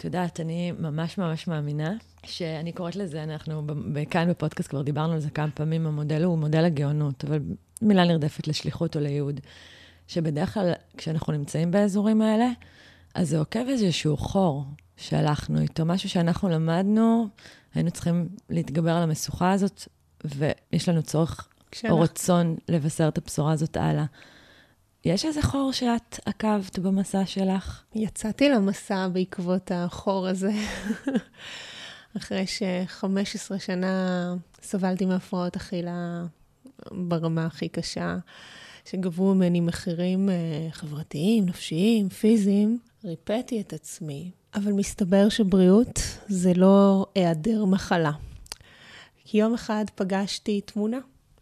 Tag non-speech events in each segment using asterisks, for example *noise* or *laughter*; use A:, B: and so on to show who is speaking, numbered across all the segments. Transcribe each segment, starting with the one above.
A: את יודעת, אני ממש ממש מאמינה שאני קוראת לזה, אנחנו כאן בפודקאסט כבר דיברנו על זה כמה פעמים, המודל הוא מודל הגאונות, אבל מילה נרדפת לשליחות או לייעוד. שבדרך כלל כשאנחנו נמצאים באזורים האלה, אז זה עוקב איזשהו חור שהלכנו איתו, משהו שאנחנו למדנו, היינו צריכים להתגבר על המשוכה הזאת, ויש לנו צורך כשאנחנו... או רצון לבשר את הבשורה הזאת הלאה. יש איזה חור שאת עקבת במסע שלך?
B: יצאתי למסע בעקבות החור הזה. *laughs* אחרי ש-15 שנה סבלתי מהפרעות אכילה ברמה הכי קשה, שגבו ממני מחירים uh, חברתיים, נפשיים, פיזיים, ריפאתי את עצמי. אבל מסתבר שבריאות זה לא היעדר מחלה. כי יום אחד פגשתי תמונה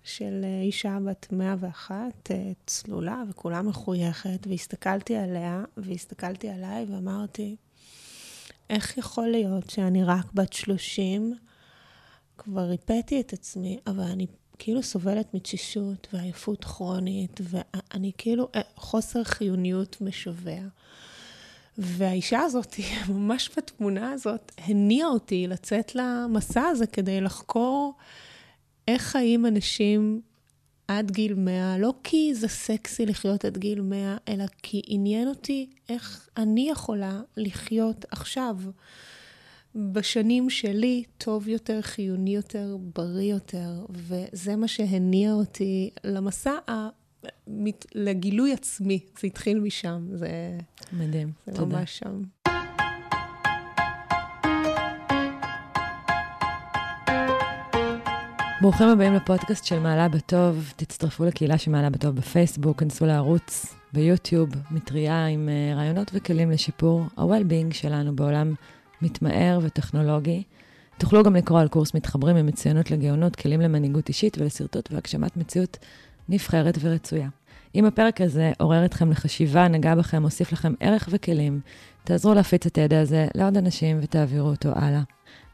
B: של אה, אישה בת 101, אה, צלולה וכולה מחויכת, והסתכלתי עליה, והסתכלתי עליי ואמרתי, איך יכול להיות שאני רק בת 30, כבר ריפאתי את עצמי, אבל אני כאילו סובלת מתשישות ועייפות כרונית, ואני כאילו, אה, חוסר חיוניות משווע. והאישה הזאת, *laughs* ממש בתמונה הזאת, הניעה אותי לצאת למסע הזה כדי לחקור איך חיים אנשים עד גיל 100, לא כי זה סקסי לחיות עד גיל 100, אלא כי עניין אותי איך אני יכולה לחיות עכשיו, בשנים שלי, טוב יותר, חיוני יותר, בריא יותר, וזה מה שהניע אותי למסע לגילוי עצמי. זה התחיל משם, זה...
A: מדהים,
B: זה תודה. זה ממש שם.
A: ברוכים הבאים לפודקאסט של מעלה בטוב. תצטרפו לקהילה של מעלה בטוב בפייסבוק, כנסו לערוץ ביוטיוב, מטריה עם uh, רעיונות וכלים לשיפור ה-well-being שלנו בעולם מתמהר וטכנולוגי. תוכלו גם לקרוא על קורס מתחברים ממצוינות לגאונות, כלים למנהיגות אישית ולשרטוט והגשמת מציאות נבחרת ורצויה. אם הפרק הזה עורר אתכם לחשיבה, נגע בכם, הוסיף לכם ערך וכלים, תעזרו להפיץ את הידע הזה לעוד אנשים ותעבירו אותו הלאה.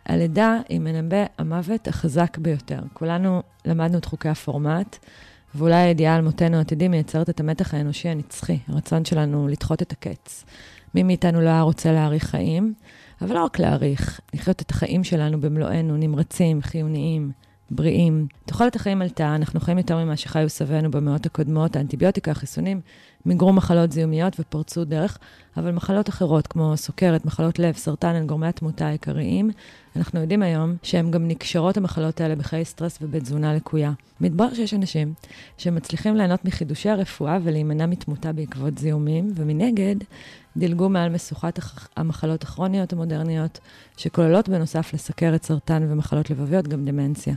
A: הלידה היא מנבא המוות החזק ביותר. כולנו למדנו את חוקי הפורמט, ואולי הידיעה על מותנו העתידי מייצרת את המתח האנושי הנצחי, הרצון שלנו לדחות את הקץ. מי מאיתנו לא היה רוצה להאריך חיים, אבל לא רק להאריך, לחיות את החיים שלנו במלואנו, נמרצים, חיוניים, בריאים. תוחלת החיים עלתה, אנחנו חיים יותר ממה שחיו סבינו במאות הקודמות, האנטיביוטיקה, החיסונים, מיגרו מחלות זיהומיות ופרצו דרך, אבל מחלות אחרות כמו סוכרת, מחלות לב, סרטן, הן גורמי התמותה העיקריים. אנחנו יודעים היום שהן גם נקשרות המחלות האלה בחיי סטרס ובתזונה לקויה. מתברר שיש אנשים שמצליחים ליהנות מחידושי הרפואה ולהימנע מתמותה בעקבות זיהומים, ומנגד, דילגו מעל משוכת המחלות הכרוניות המודרניות, שכוללות בנוסף לסכרת, סרטן ומחלות לבביות גם דמנציה.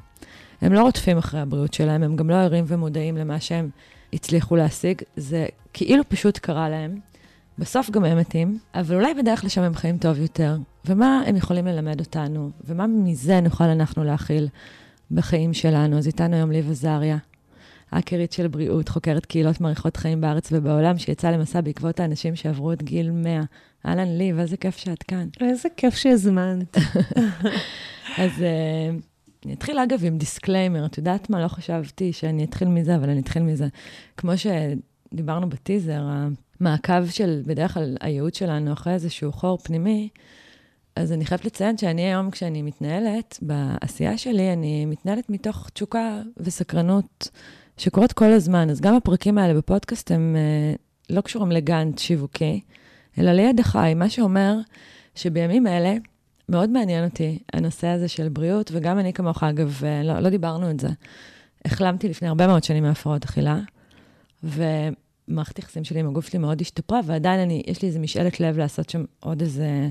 A: הם לא רודפים אחרי הבריאות שלהם, הם גם לא ערים ומודעים למה שהם הצליחו להשיג, זה כאילו פשוט קרה להם. בסוף גם הם מתים, אבל אולי בדרך לשם הם חיים טוב יותר. ומה הם יכולים ללמד אותנו, ומה מזה נוכל אנחנו להכיל בחיים שלנו. אז איתנו היום ליב עזריה, האקרית של בריאות, חוקרת קהילות מעריכות חיים בארץ ובעולם, שיצאה למסע בעקבות האנשים שעברו את גיל 100. אהלן ליב, איזה כיף שאת כאן.
B: איזה כיף שהזמנת. *laughs*
A: אז uh, אני אתחיל, אגב, עם disclaimer. את יודעת מה? לא חשבתי שאני אתחיל מזה, אבל אני אתחיל מזה. כמו שדיברנו בטיזר, המעקב של, בדרך כלל, הייעוד שלנו אחרי איזשהו חור פנימי, אז אני חייבת לציין שאני היום, כשאני מתנהלת בעשייה שלי, אני מתנהלת מתוך תשוקה וסקרנות שקורות כל הזמן. אז גם הפרקים האלה בפודקאסט הם uh, לא קשורים לגאנט שיווקי, אלא לידע חי, מה שאומר שבימים אלה, מאוד מעניין אותי הנושא הזה של בריאות, וגם אני כמוך, אגב, אה, לא, לא דיברנו את זה. החלמתי לפני הרבה מאוד שנים מהפרעות אכילה, ומערכת יחסים שלי עם הגוף שלי מאוד השתפרה, ועדיין אני, יש לי איזה משאלת לב לעשות שם עוד איזה...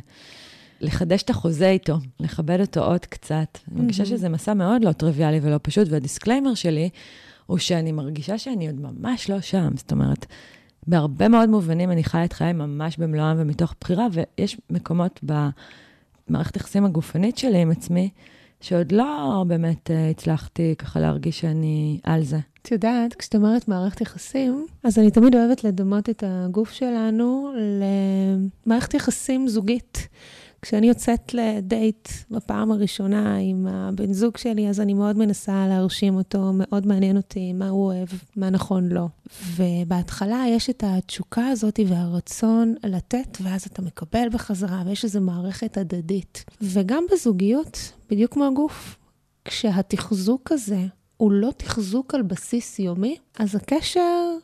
A: לחדש את החוזה איתו, לכבד אותו עוד קצת. אני מרגישה mm-hmm. שזה מסע מאוד לא טריוויאלי ולא פשוט, והדיסקליימר שלי הוא שאני מרגישה שאני עוד ממש לא שם. זאת אומרת, בהרבה מאוד מובנים אני חיה את חיי ממש במלואם ומתוך בחירה, ויש מקומות ב... המערכת היחסים הגופנית שלי עם עצמי, שעוד לא באמת uh, הצלחתי ככה להרגיש שאני על זה.
B: את יודעת, כשאת אומרת מערכת יחסים, אז אני תמיד אוהבת לדמות את הגוף שלנו למערכת יחסים זוגית. כשאני יוצאת לדייט בפעם הראשונה עם הבן זוג שלי, אז אני מאוד מנסה להרשים אותו, מאוד מעניין אותי מה הוא אוהב, מה נכון לו. ובהתחלה יש את התשוקה הזאת והרצון לתת, ואז אתה מקבל בחזרה, ויש איזו מערכת הדדית. וגם בזוגיות, בדיוק כמו הגוף, כשהתחזוק הזה הוא לא תחזוק על בסיס יומי, אז הקשר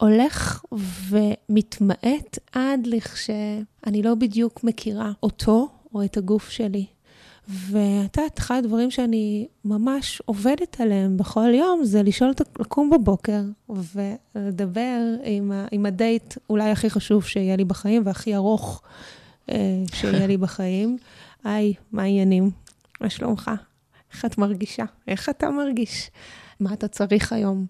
B: הולך ומתמעט עד לכשאני לא בדיוק מכירה אותו או את הגוף שלי. ואת יודעת, אחד הדברים שאני ממש עובדת עליהם בכל יום, זה לשאול, לקום בבוקר ולדבר עם, ה, עם הדייט אולי הכי חשוב שיהיה לי בחיים והכי ארוך אה, שיהיה לי בחיים. היי, מה העניינים? מה שלומך? איך את מרגישה? איך אתה מרגיש? מה אתה צריך היום?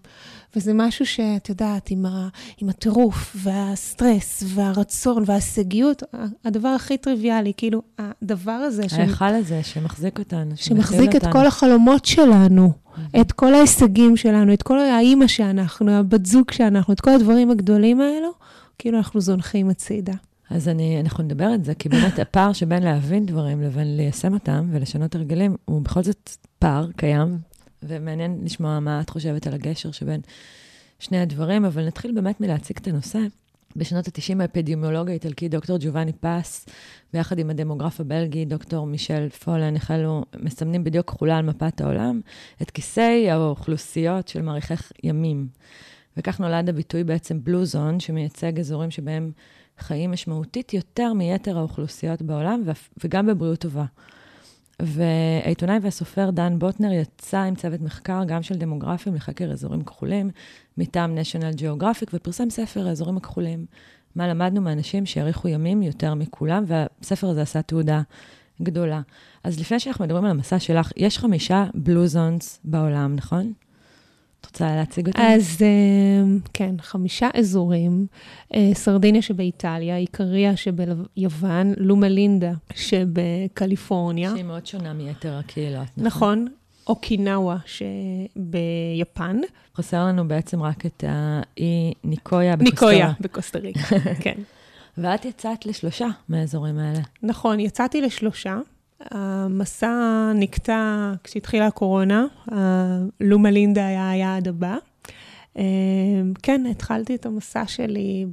B: וזה משהו שאת יודעת, עם, ה, עם הטירוף והסטרס והרצון וההישגיות, הדבר הכי טריוויאלי, כאילו, הדבר הזה...
A: ההיכל ש... הזה שמחזיק אותנו,
B: שמחזיק את אותנו. כל החלומות שלנו, mm-hmm. את כל ההישגים שלנו, את כל האימא שאנחנו, הבת זוג שאנחנו, את כל הדברים הגדולים האלו, כאילו אנחנו זונחים הצידה.
A: אז אני, אנחנו נדבר על זה, כי באמת *laughs* הפער שבין להבין דברים לבין ליישם אותם ולשנות הרגלים, הוא בכל זאת פער קיים, ומעניין לשמוע מה את חושבת על הגשר שבין שני הדברים, אבל נתחיל באמת מלהציג את הנושא. בשנות ה-90 האפידמיולוג האיטלקי דוקטור ג'ובאני פס, ביחד עם הדמוגרף הבלגי דוקטור מישל פולן, החלו מסמנים בדיוק כחולה על מפת העולם את כיסי האוכלוסיות של מעריכי ימים. וכך נולד הביטוי בעצם בלוזון, שמייצג אזורים שבהם חיים משמעותית יותר מיתר האוכלוסיות בעולם, וגם בבריאות טובה. והעיתונאי והסופר דן בוטנר יצא עם צוות מחקר, גם של דמוגרפים לחקר אזורים כחולים, מטעם national geographic, ופרסם ספר, האזורים הכחולים. מה למדנו מאנשים שהאריכו ימים יותר מכולם, והספר הזה עשה תעודה גדולה. אז לפני שאנחנו מדברים על המסע שלך, יש חמישה בלוזונס בעולם, נכון? את רוצה להציג אותם?
B: אז אה, כן, חמישה אזורים. אה, סרדיניה שבאיטליה, איקריה שביוון, לומה לינדה שבקליפורניה.
A: שהיא מאוד שונה מיתר הקהילות, נכון?
B: נכון. אוקינאווה שביפן.
A: חסר לנו בעצם רק את האי ניקויה בקוסטרה.
B: ניקויה בקוסטה ריקה, *laughs* כן.
A: ואת יצאת לשלושה מהאזורים האלה. נכון,
B: יצאתי לשלושה. המסע נקטע כשהתחילה הקורונה, לומה לינדה היה היעד הבא. אה, כן, התחלתי את המסע שלי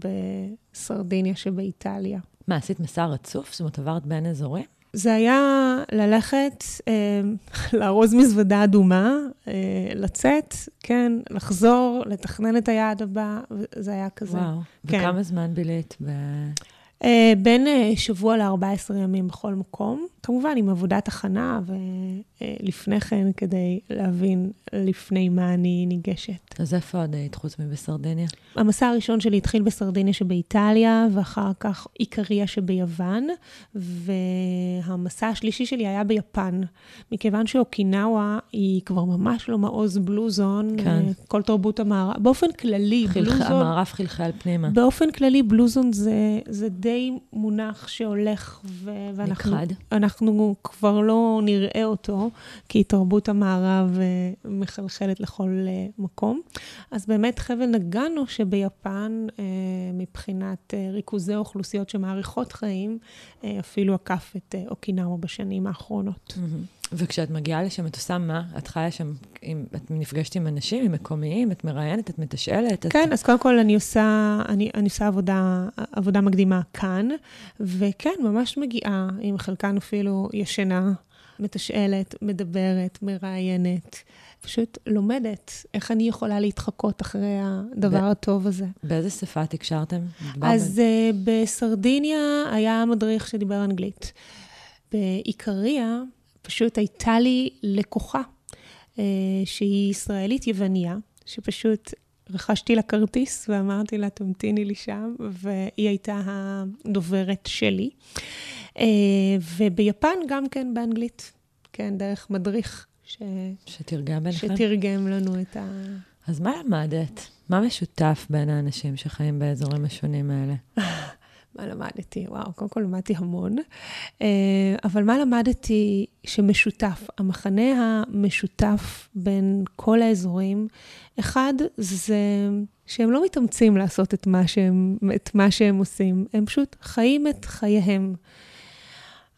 B: בסרדיניה שבאיטליה.
A: מה, עשית מסע רצוף? זאת אומרת, עברת בין אזורים?
B: זה היה ללכת, אה, לארוז מזוודה אדומה, אה, לצאת, כן, לחזור, לתכנן את היעד הבא, זה היה כזה.
A: וואו, כן. וכמה זמן בילית? ב...
B: אה, בין אה, שבוע ל-14 ימים בכל מקום. כמובן, עם עבודת הכנה ולפני כן, כדי להבין לפני מה אני ניגשת.
A: אז איפה עוד היית חוץ מבסרדניה?
B: המסע הראשון שלי התחיל בסרדיניה שבאיטליה, ואחר כך איקריה שביוון, והמסע השלישי שלי היה ביפן. מכיוון שאוקינאווה היא כבר ממש לא מעוז בלוזון, כן. כל תרבות המערב. באופן כללי,
A: חלח... בלוזון... המערב חלחל פנימה.
B: באופן כללי, בלוזון זה, זה די מונח שהולך, ו... ואנחנו... נכחד. אנחנו כבר לא נראה אותו, כי תרבות המערב אה, מחלחלת לכל אה, מקום. אז באמת חבל נגענו שביפן, אה, מבחינת ריכוזי אוכלוסיות שמאריכות חיים, אפילו עקף את אוקינאווה בשנים האחרונות.
A: Mm-hmm. וכשאת מגיעה לשם, את עושה מה? את חיה שם, עם, את נפגשת עם אנשים, עם מקומיים, את מראיינת, את מתשאלת?
B: כן,
A: את...
B: אז קודם כל אני עושה, אני, אני עושה עבודה, עבודה מקדימה כאן, וכן, ממש מגיעה, עם חלקן אפילו ישנה, מתשאלת, מדברת, מראיינת. פשוט לומדת איך אני יכולה להתחקות אחרי הדבר ב- הטוב הזה.
A: באיזה שפה תקשרתם?
B: אז uh, בסרדיניה היה מדריך שדיבר אנגלית. בעיקריה, פשוט הייתה לי לקוחה, אה, שהיא ישראלית יווניה, שפשוט רכשתי לה כרטיס ואמרתי לה, תמתיני לי שם, והיא הייתה הדוברת שלי. אה, וביפן גם כן באנגלית, כן, דרך מדריך. ש...
A: שתרגם ביניכם?
B: שתרגם לנו את ה...
A: אז מה למדת? מה משותף בין האנשים שחיים באזורים השונים האלה? *laughs*
B: מה למדתי? וואו, קודם כל למדתי המון. אה, אבל מה למדתי שמשותף? המחנה המשותף בין כל האזורים, אחד, זה שהם לא מתאמצים לעשות את מה שהם, את מה שהם עושים, הם פשוט חיים את חייהם.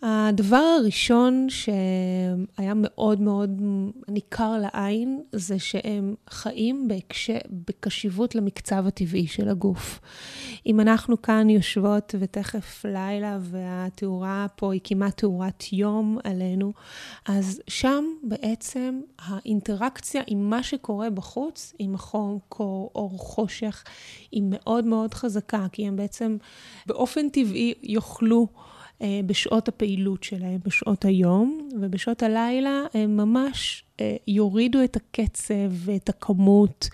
B: הדבר הראשון שהיה מאוד מאוד ניכר לעין, זה שהם חיים בהקש... בקשיבות למקצב הטבעי של הגוף. אם אנחנו כאן יושבות ותכף לילה והתאורה פה היא כמעט תאורת יום עלינו, אז שם בעצם האינטראקציה עם מה שקורה בחוץ, עם החום, קור, אור, חושך, היא מאוד מאוד חזקה, כי הם בעצם באופן טבעי יוכלו... אה, בשעות הפעילות שלהם, בשעות היום, ובשעות הלילה הם ממש אה, יורידו את הקצב ואת הכמות,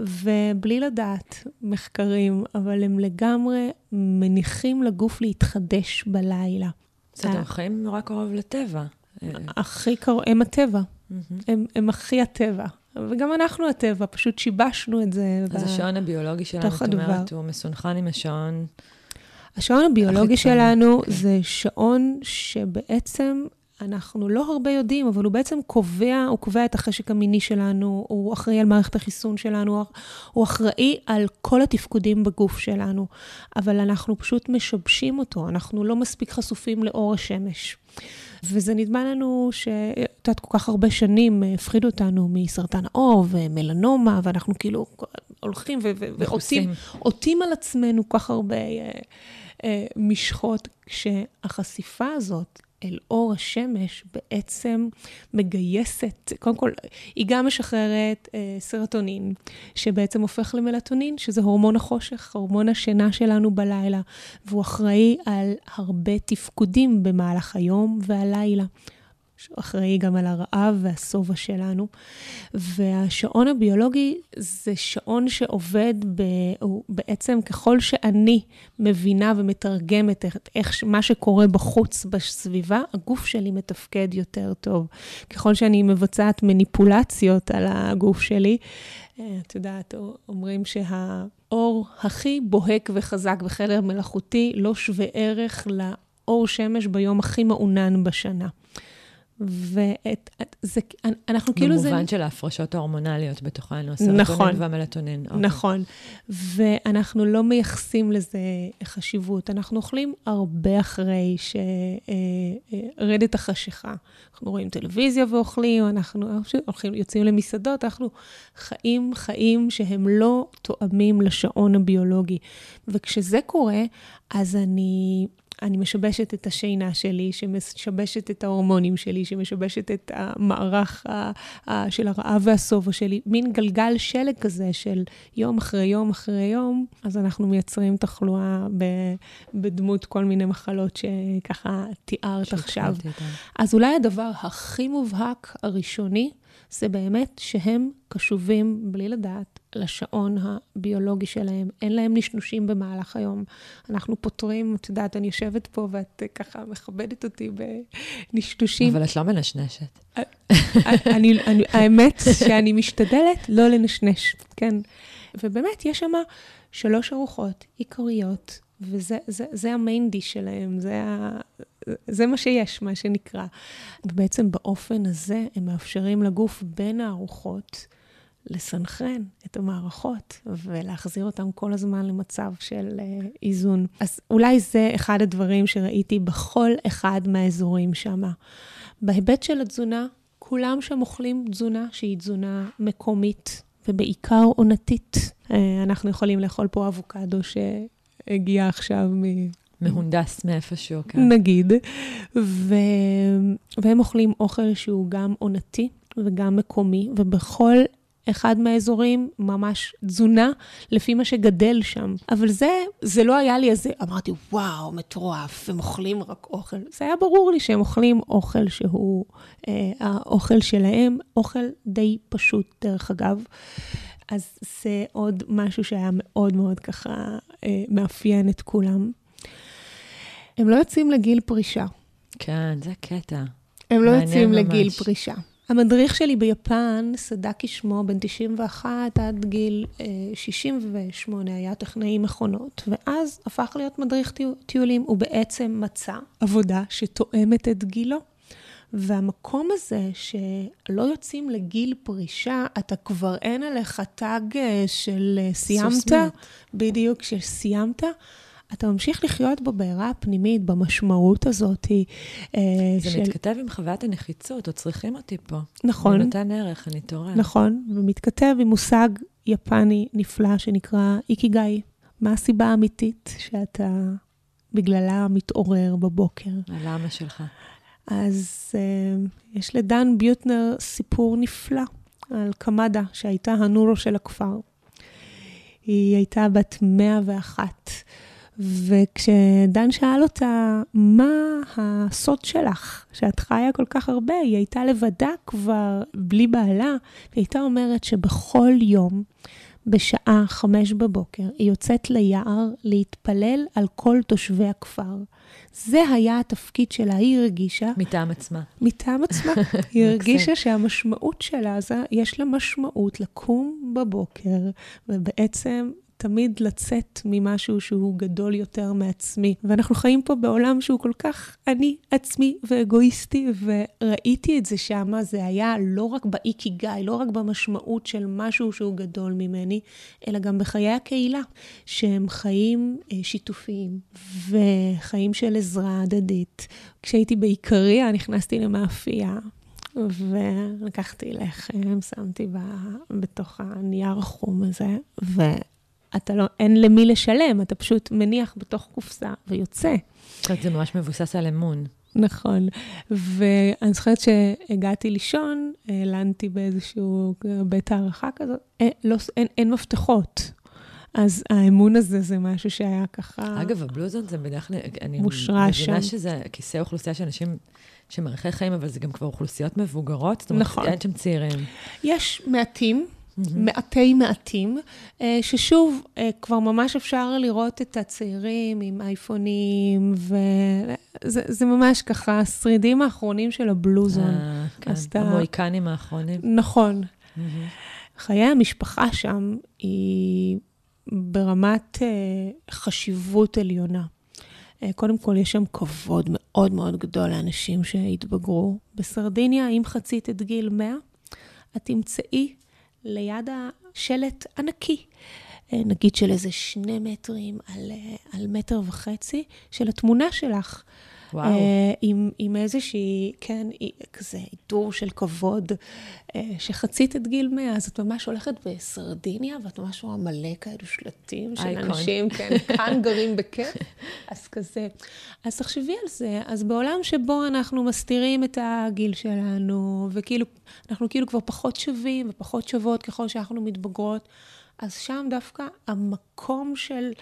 B: ובלי לדעת מחקרים, אבל הם לגמרי מניחים לגוף להתחדש בלילה.
A: בסדר, הם חיים נורא קרוב לטבע.
B: הכי קרוב, הם הטבע. הם, הם הכי הטבע. וגם אנחנו הטבע, פשוט שיבשנו את זה.
A: אז השעון הביולוגי שלנו, את אומרת, הוא מסונכן עם השעון
B: השעון הביולוגי שלנו okay. זה שעון שבעצם אנחנו לא הרבה יודעים, אבל הוא בעצם קובע, הוא קובע את החשק המיני שלנו, הוא אחראי על מערכת החיסון שלנו, הוא אחראי על כל התפקודים בגוף שלנו, אבל אנחנו פשוט משבשים אותו, אנחנו לא מספיק חשופים לאור השמש. וזה נדמה לנו שאת יודעת, כל כך הרבה שנים הפחידו אותנו מסרטן העור ומלנומה, ואנחנו כאילו הולכים ועוטים על עצמנו כל כך הרבה... אה, משחות, כשהחשיפה הזאת אל אור השמש בעצם מגייסת, קודם כל, היא גם משחררת אה, סרטונין, שבעצם הופך למלטונין, שזה הורמון החושך, הורמון השינה שלנו בלילה, והוא אחראי על הרבה תפקודים במהלך היום והלילה. אחראי גם על הרעב והשובע שלנו. והשעון הביולוגי זה שעון שעובד ב, בעצם ככל שאני מבינה ומתרגמת את איך מה שקורה בחוץ, בסביבה, הגוף שלי מתפקד יותר טוב. ככל שאני מבצעת מניפולציות על הגוף שלי, אה, את יודעת, אומרים שהאור הכי בוהק וחזק בחדר מלאכותי לא שווה ערך לאור שמש ביום הכי מעונן בשנה. ואנחנו כאילו
A: זה... במובן של ההפרשות ההורמונליות בתוכנו, הסרטונין נכון, והמלטונין.
B: אוקיי. נכון, ואנחנו לא מייחסים לזה חשיבות. אנחנו אוכלים הרבה אחרי שרדת החשיכה. אנחנו רואים טלוויזיה ואוכלים, אנחנו הולכים, יוצאים למסעדות, אנחנו חיים חיים שהם לא תואמים לשעון הביולוגי. וכשזה קורה, אז אני... אני משבשת את השינה שלי, שמשבשת את ההורמונים שלי, שמשבשת את המערך של הרעב והשובע שלי, מין גלגל שלג כזה של יום אחרי יום אחרי יום, אז אנחנו מייצרים תחלואה בדמות כל מיני מחלות שככה תיארת עכשיו. אז אולי הדבר הכי מובהק, הראשוני, זה באמת שהם קשובים, בלי לדעת, לשעון הביולוגי שלהם. אין להם נשנושים במהלך היום. אנחנו פותרים, את יודעת, אני יושבת פה ואת ככה מכבדת אותי בנשנושים.
A: אבל את לא מנשנשת. *laughs*
B: אני, אני, האמת שאני משתדלת לא לנשנש, כן. ובאמת, יש שם שלוש ארוחות עיקריות, וזה זה, זה המיין דיש שלהם, זה, ה, זה מה שיש, מה שנקרא. ובעצם באופן הזה הם מאפשרים לגוף בין הארוחות לסנכרן את המערכות ולהחזיר אותם כל הזמן למצב של uh, איזון. אז אולי זה אחד הדברים שראיתי בכל אחד מהאזורים שם. בהיבט של התזונה, כולם שם אוכלים תזונה שהיא תזונה מקומית ובעיקר עונתית. Uh, אנחנו יכולים לאכול פה אבוקדו שהגיע עכשיו מ...
A: מהונדס מאיפשהו, כן.
B: נגיד. ו... והם אוכלים אוכל שהוא גם עונתי וגם מקומי, ובכל אחד מהאזורים, ממש תזונה, לפי מה שגדל שם. אבל זה, זה לא היה לי איזה, אמרתי, וואו, מטורף, הם אוכלים רק אוכל. זה היה ברור לי שהם אוכלים אוכל שהוא אה, האוכל שלהם, אוכל די פשוט, דרך אגב. אז זה עוד משהו שהיה מאוד מאוד ככה אה, מאפיין את כולם. הם לא יוצאים לגיל פרישה.
A: כן, זה קטע.
B: הם לא יוצאים ממש. לגיל פרישה. המדריך שלי ביפן, סדקי שמו, בן 91 עד גיל אה, 68, היה טכנאי מכונות, ואז הפך להיות מדריך טיולים. הוא בעצם מצא עבודה שתואמת את גילו. והמקום הזה שלא יוצאים לגיל פרישה, אתה כבר אין עליך תג אה, של אה, סיימת, בדיוק, שסיימת, אתה ממשיך לחיות בבעירה הפנימית, במשמעות הזאת.
A: אה, זה של... מתכתב עם חוויית הנחיצות, עוד צריכים אותי פה.
B: נכון.
A: אני נותן ערך, אני תורם.
B: נכון, ומתכתב עם מושג יפני נפלא שנקרא איקיגאי. מה הסיבה האמיתית שאתה בגללה מתעורר בבוקר?
A: הלמה שלך.
B: אז uh, יש לדן ביוטנר סיפור נפלא על קמדה, שהייתה הנורו של הכפר. היא הייתה בת 101, וכשדן שאל אותה, מה הסוד שלך, שאת חיה כל כך הרבה, היא הייתה לבדה כבר, בלי בעלה, והיא הייתה אומרת שבכל יום, בשעה חמש בבוקר, היא יוצאת ליער להתפלל על כל תושבי הכפר. זה היה התפקיד שלה, היא הרגישה...
A: מטעם עצמה.
B: מטעם עצמה. *laughs* היא הרגישה שהמשמעות שלה, יש לה משמעות לקום בבוקר, ובעצם תמיד לצאת ממשהו שהוא גדול יותר מעצמי. ואנחנו חיים פה בעולם שהוא כל כך אני, עצמי ואגואיסטי, וראיתי את זה שם, זה היה לא רק באיקיגאי, לא רק במשמעות של משהו שהוא גדול ממני, אלא גם בחיי הקהילה, שהם חיים אה, שיתופיים וחיים של עזרה הדדית. כשהייתי בעיקריה, נכנסתי למאפייה. ולקחתי לחם, שמתי בה, בתוך הנייר החום הזה, ו... אתה לא, אין למי לשלם, אתה פשוט מניח בתוך קופסה ויוצא.
A: זה ממש מבוסס על אמון.
B: נכון. ואני זוכרת שהגעתי לישון, העלנתי באיזשהו בית הערכה כזאת, אין, לא, אין, אין מפתחות. אז האמון הזה זה משהו שהיה ככה...
A: אגב, הבלוזון זה בדרך כלל, אני
B: מושרש שם.
A: מבינה שזה כיסא אוכלוסייה של אנשים שמערכי חיים, אבל זה גם כבר אוכלוסיות מבוגרות. זאת אומרת, נכון. אין שם צעירים.
B: יש מעטים, מעטי מעטים, אה, ששוב, אה, כבר ממש אפשר לראות את הצעירים עם אייפונים, וזה ממש ככה השרידים האחרונים של הבלוזון.
A: אה, כן, המוהיקנים האחרונים.
B: נכון. חיי המשפחה שם היא ברמת חשיבות עליונה. קודם כל, יש שם כבוד מאוד מאוד גדול לאנשים שהתבגרו. בסרדיניה, אם חצית את גיל 100, את תמצאי ליד השלט ענקי, אה, נגיד של איזה שני מטרים על, אה, על מטר וחצי, של התמונה שלך.
A: וואו. אה,
B: עם, עם איזושהי, כן, כזה עיטור של כבוד, שחצית את גיל 100, אז את ממש הולכת בסרדיניה, ואת ממש רואה מלא כאלו שלטים של אייקון. אנשים, כן, כאן גרים בכיף, *laughs* אז כזה. אז תחשבי על זה, אז בעולם שבו אנחנו מסתירים את הגיל שלנו, וכאילו, אנחנו כאילו כבר פחות שווים ופחות שוות ככל שאנחנו מתבגרות, אז שם דווקא המקום של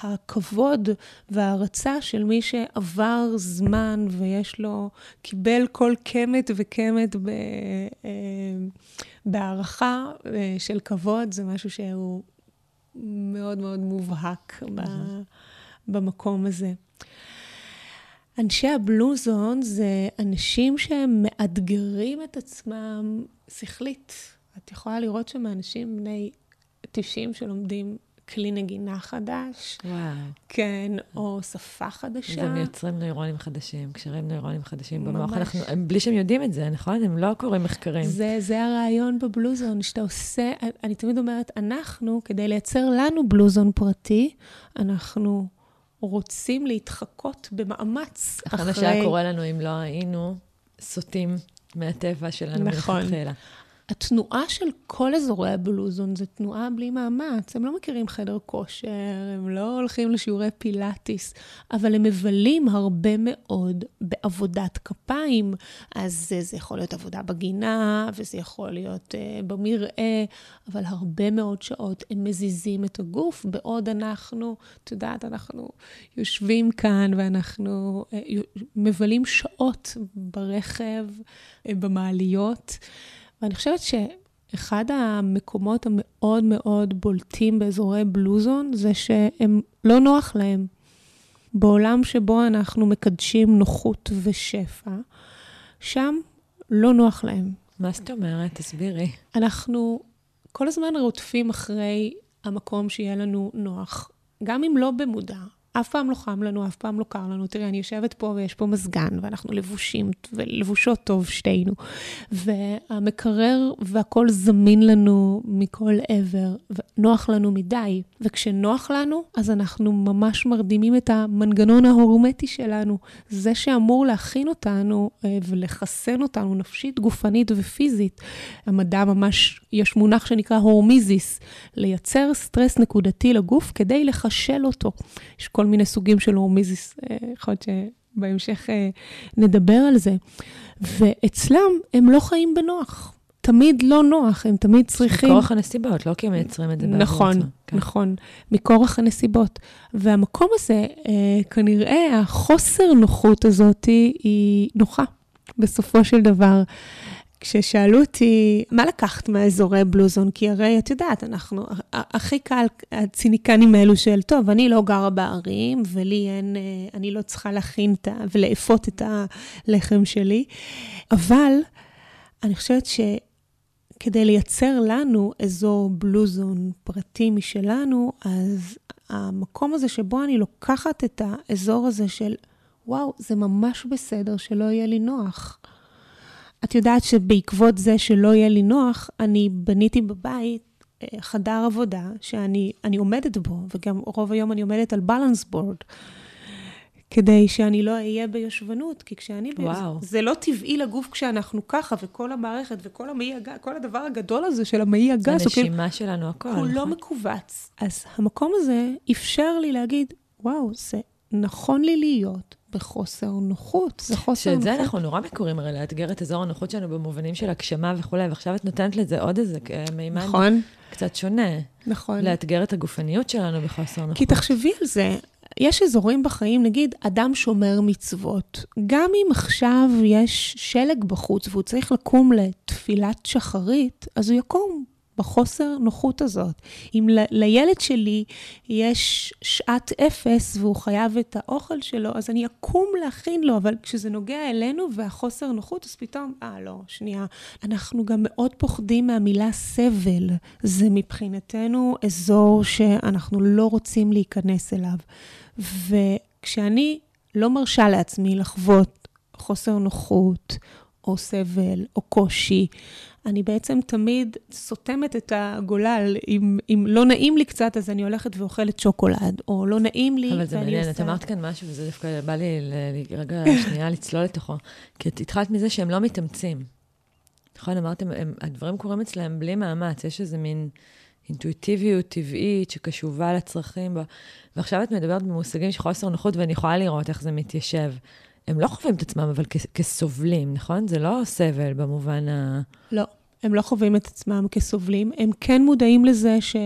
B: הכבוד וההערצה של מי שעבר זמן ויש לו, קיבל כל קמת וקמת ב, אה, בהערכה אה, של כבוד, זה משהו שהוא מאוד מאוד מובהק ב, במקום הזה. אנשי הבלוזון זה אנשים שהם מאתגרים את עצמם שכלית. את יכולה לראות שם אנשים בני 90 שלומדים כלי נגינה חדש.
A: וואו.
B: כן, או שפה חדשה.
A: והם מייצרים נוירונים חדשים, קשרים נוירונים חדשים ממש. במוח. אנחנו, הם, בלי שהם יודעים את זה, נכון? הם לא קוראים מחקרים.
B: זה, זה הרעיון בבלוזון, שאתה עושה, אני תמיד אומרת, אנחנו, כדי לייצר לנו בלוזון פרטי, אנחנו רוצים להתחקות במאמץ
A: אחרי... אחרי שהיה קורה לנו אם לא היינו סוטים מהטבע שלנו
B: נכון. מלכתחילה. התנועה של כל אזורי הבלוזון זה תנועה בלי מאמץ. הם לא מכירים חדר כושר, הם לא הולכים לשיעורי פילאטיס, אבל הם מבלים הרבה מאוד בעבודת כפיים. אז זה, זה יכול להיות עבודה בגינה, וזה יכול להיות uh, במרעה, אבל הרבה מאוד שעות הם מזיזים את הגוף, בעוד אנחנו, את יודעת, אנחנו יושבים כאן ואנחנו uh, מבלים שעות ברכב, uh, במעליות. ואני חושבת שאחד המקומות המאוד מאוד בולטים באזורי בלוזון זה שהם לא נוח להם. בעולם שבו אנחנו מקדשים נוחות ושפע, שם לא נוח להם.
A: מה זאת אומרת? תסבירי.
B: אנחנו כל הזמן רודפים אחרי המקום שיהיה לנו נוח, גם אם לא במודע. אף פעם לא חם לנו, אף פעם לא קר לנו. תראי, אני יושבת פה ויש פה מזגן, ואנחנו לבושים, ולבושות טוב שתינו. והמקרר והכול זמין לנו מכל עבר, ונוח לנו מדי. וכשנוח לנו, אז אנחנו ממש מרדימים את המנגנון ההורמטי שלנו. זה שאמור להכין אותנו אה, ולחסן אותנו נפשית, גופנית ופיזית. המדע ממש, יש מונח שנקרא הורמיזיס, לייצר סטרס נקודתי לגוף כדי לחשל אותו. יש כל מיני סוגים של הורמיזיס, אה, יכול להיות שבהמשך אה, נדבר על זה. ואצלם הם לא חיים בנוח. תמיד לא נוח, הם תמיד צריכים...
A: מכורח הנסיבות, לא כי הם מייצרים את זה
B: בעבור נכון, כן. נכון, מכורח הנסיבות. והמקום הזה, אה, כנראה החוסר נוחות הזאת היא נוחה, בסופו של דבר. כששאלו אותי, מה לקחת מהאזורי בלוזון? כי הרי, את יודעת, אנחנו, הכי קל, הציניקנים האלו של, טוב, אני לא גרה בערים, ולי אין, אה, אני לא צריכה להכין את ה... ולאפות את הלחם שלי, אבל אני חושבת שכדי לייצר לנו אזור בלוזון פרטי משלנו, אז המקום הזה שבו אני לוקחת את האזור הזה של, וואו, זה ממש בסדר שלא יהיה לי נוח. את יודעת שבעקבות זה שלא יהיה לי נוח, אני בניתי בבית אה, חדר עבודה שאני עומדת בו, וגם רוב היום אני עומדת על בלנס בורד, כדי שאני לא אהיה ביושבנות, כי כשאני...
A: וואו.
B: זה לא טבעי לגוף כשאנחנו ככה, וכל המערכת וכל המעי הגס, כל הדבר הגדול הזה של המעי הגס,
A: זה הנשימה כאילו, שלנו, הכל,
B: נכון? הוא לא מכווץ. אז המקום הזה אפשר לי להגיד, וואו, זה נכון לי להיות בחוסר נוחות.
A: זה חוסר נוחות. שאת זה אנחנו נורא מקוראים הרי לאתגר את אזור הנוחות שלנו במובנים של הגשמה וכולי, ועכשיו את נותנת לזה עוד איזה מימד נכון. קצת שונה.
B: נכון.
A: לאתגר את הגופניות שלנו בחוסר נוחות.
B: כי תחשבי על זה, יש אזורים בחיים, נגיד, אדם שומר מצוות. גם אם עכשיו יש שלג בחוץ והוא צריך לקום לתפילת שחרית, אז הוא יקום בחוסר נוחות הזאת. אם לילד שלי יש שעת אפס והוא חייב את האוכל שלו, אז אני אקום להכין לו, אבל כשזה נוגע אלינו והחוסר נוחות, אז פתאום, אה, לא, שנייה. אנחנו גם מאוד פוחדים מהמילה סבל. זה מבחינתנו אזור שאנחנו לא רוצים להיכנס אליו. וכשאני לא מרשה לעצמי לחוות חוסר נוחות, או סבל, או קושי, אני בעצם תמיד סותמת את הגולל. אם, אם לא נעים לי קצת, אז אני הולכת ואוכלת שוקולד, או לא נעים לי,
A: אבל זה מעניין, את אמרת כאן משהו, וזה דווקא בא לי רגע שנייה לצלול לתוכו. כי את התחלת מזה שהם לא מתאמצים. נכון, אמרתם, הם, הדברים קורים אצלם בלי מאמץ, יש איזה מין אינטואיטיביות טבעית שקשובה לצרכים. בה. ועכשיו את מדברת במושגים של חוסר נוחות, ואני יכולה לראות איך זה מתיישב. הם לא חווים את עצמם, אבל כ- כסובלים, נכון? זה לא סבל במובן ה...
B: לא. הם לא חווים את עצמם כסובלים, הם כן מודעים לזה ש...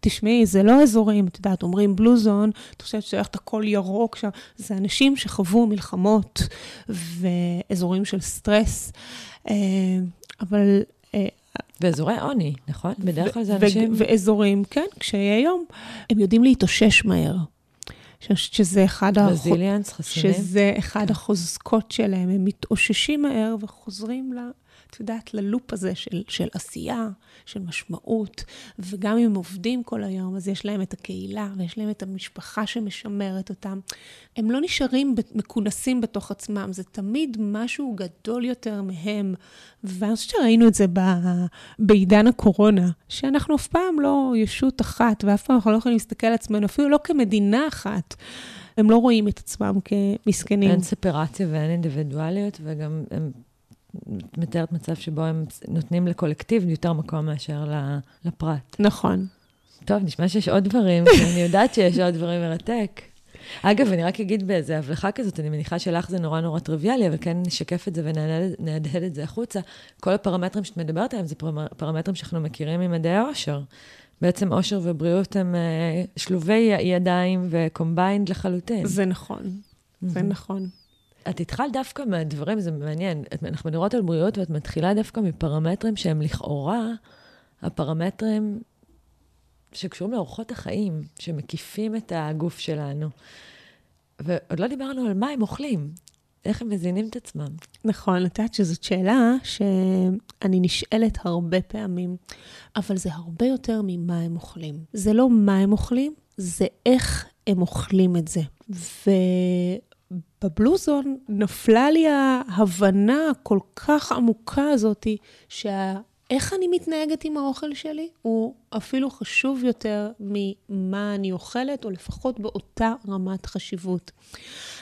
B: תשמעי, זה לא אזורים, את יודעת, אומרים בלוזון, את חושבת שזה את הכל ירוק שם, זה אנשים שחוו מלחמות ואזורים של סטרס, אה, אבל... אה,
A: ואזורי עוני, נכון? בדרך כלל זה אנשים...
B: ואזורים, כן, קשיי יום. הם יודעים להתאושש מהר. שזה אחד,
A: חסינים.
B: שזה אחד. החוזקות שלהם, הם מתאוששים מהר וחוזרים ל... את יודעת, ללופ הזה של, של עשייה, של משמעות, וגם אם הם עובדים כל היום, אז יש להם את הקהילה ויש להם את המשפחה שמשמרת אותם. הם לא נשארים מכונסים בתוך עצמם, זה תמיד משהו גדול יותר מהם. ואני חושבת שראינו את זה ב, בעידן הקורונה, שאנחנו אף פעם לא ישות אחת, ואף פעם אנחנו לא יכולים להסתכל על עצמנו, אפילו לא כמדינה אחת. הם לא רואים את עצמם כמסכנים.
A: אין ספרציה ואין אינדיבידואליות, וגם הם מתארת מצב שבו הם נותנים לקולקטיב יותר מקום מאשר לפרט.
B: נכון.
A: טוב, נשמע שיש עוד דברים, *laughs* אני יודעת שיש עוד דברים מרתק. אגב, אני רק אגיד באיזה הבלחה כזאת, אני מניחה שלך זה נורא נורא טריוויאלי, אבל כן נשקף את זה ונהדהד את זה החוצה. כל הפרמטרים שאת מדברת עליהם זה פרמטרים שאנחנו מכירים ממדעי האושר. בעצם אושר ובריאות הם uh, שלובי ידיים ו combined לחלוטין.
B: זה נכון, זה נכון.
A: את התחלת דווקא מהדברים, זה מעניין, אנחנו מדברות על בריאות ואת מתחילה דווקא מפרמטרים שהם לכאורה הפרמטרים שקשורים לאורחות החיים, שמקיפים את הגוף שלנו. ועוד לא דיברנו על מה הם אוכלים, איך הם מזינים את עצמם.
B: נכון, את יודעת שזאת שאלה שאני נשאלת הרבה פעמים, אבל זה הרבה יותר ממה הם אוכלים. זה לא מה הם אוכלים, זה איך הם אוכלים את זה. ובבלוזון נפלה לי ההבנה הכל כך עמוקה הזאתי, שה... איך אני מתנהגת עם האוכל שלי הוא אפילו חשוב יותר ממה אני אוכלת, או לפחות באותה רמת חשיבות.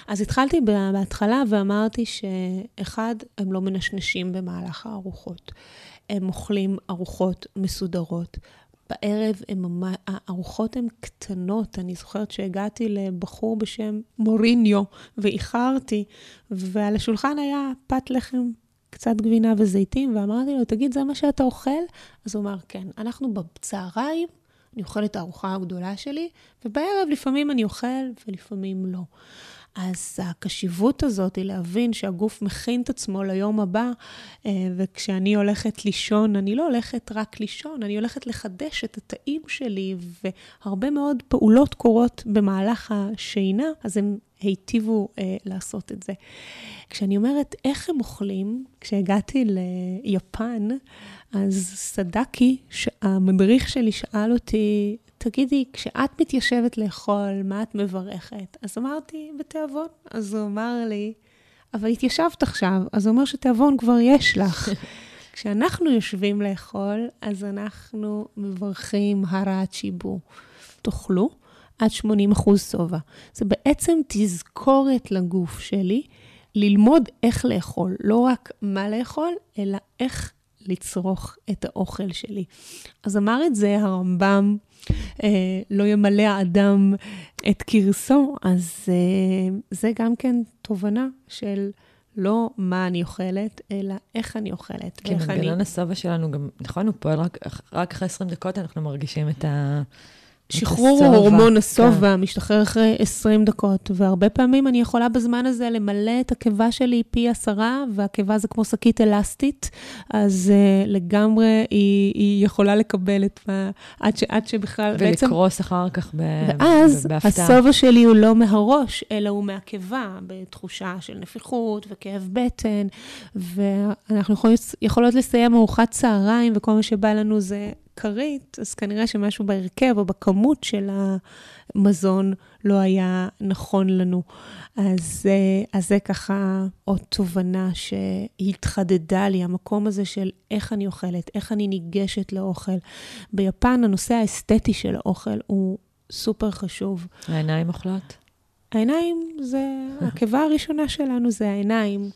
B: אז התחלתי בהתחלה ואמרתי שאחד, הם לא מנשנשים במהלך הארוחות. הם אוכלים ארוחות מסודרות. בערב הם, הארוחות הן קטנות. אני זוכרת שהגעתי לבחור בשם מוריניו ואיחרתי, ועל השולחן היה פת לחם קצת גבינה וזיתים, ואמרתי לו, תגיד, זה מה שאתה אוכל? אז הוא אמר, כן. אנחנו בצהריים, אני אוכלת את הארוחה הגדולה שלי, ובערב לפעמים אני אוכל ולפעמים לא. אז הקשיבות הזאת היא להבין שהגוף מכין את עצמו ליום הבא, אה, וכשאני הולכת לישון, אני לא הולכת רק לישון, אני הולכת לחדש את התאים שלי, והרבה מאוד פעולות קורות במהלך השינה, אז הם היטיבו אה, לעשות את זה. כשאני אומרת איך הם אוכלים, כשהגעתי ליפן, אז סדקי, המדריך שלי, שאל אותי, תגידי, כשאת מתיישבת לאכול, מה את מברכת? אז אמרתי, בתיאבון. אז הוא אמר לי, אבל התיישבת עכשיו, אז הוא אומר שתיאבון כבר יש לך. *laughs* כשאנחנו יושבים לאכול, אז אנחנו מברכים הרעת שיבו. תאכלו עד 80 אחוז שובע. זה בעצם תזכורת לגוף שלי ללמוד איך לאכול, לא רק מה לאכול, אלא איך לצרוך את האוכל שלי. אז אמר את זה הרמב"ם, לא ימלא האדם את כרסו, אז אה, זה גם כן תובנה של לא מה אני אוכלת, אלא איך אני אוכלת.
A: כי מנגנון אני... השובע שלנו גם, נכון, הוא פועל רק, רק אחרי 20 דקות אנחנו מרגישים את ה...
B: שחרור הורמון השובע כן. משתחרר אחרי 20 דקות, והרבה פעמים אני יכולה בזמן הזה למלא את הקיבה שלי פי עשרה, והקיבה זה כמו שקית אלסטית, אז uh, לגמרי היא, היא יכולה לקבל את מה... עד, ש, עד שבכלל
A: ולקרוס בעצם... ולקרוס אחר כך ב,
B: ואז בהפתעה. השובע שלי הוא לא מהראש, אלא הוא מהקיבה, בתחושה של נפיחות וכאב בטן, ואנחנו יכולות, יכולות לסיים ארוחת צהריים, וכל מה שבא לנו זה כרית, אז כנראה שמשהו בהרכב או בכמות של המזון לא היה נכון לנו. אז, אה, אז זה ככה עוד תובנה שהתחדדה לי, המקום הזה של איך אני אוכלת, איך אני ניגשת לאוכל. ביפן הנושא האסתטי של האוכל הוא סופר חשוב.
A: העיניים אוכלות?
B: העיניים זה, הקיבה הראשונה שלנו זה העיניים.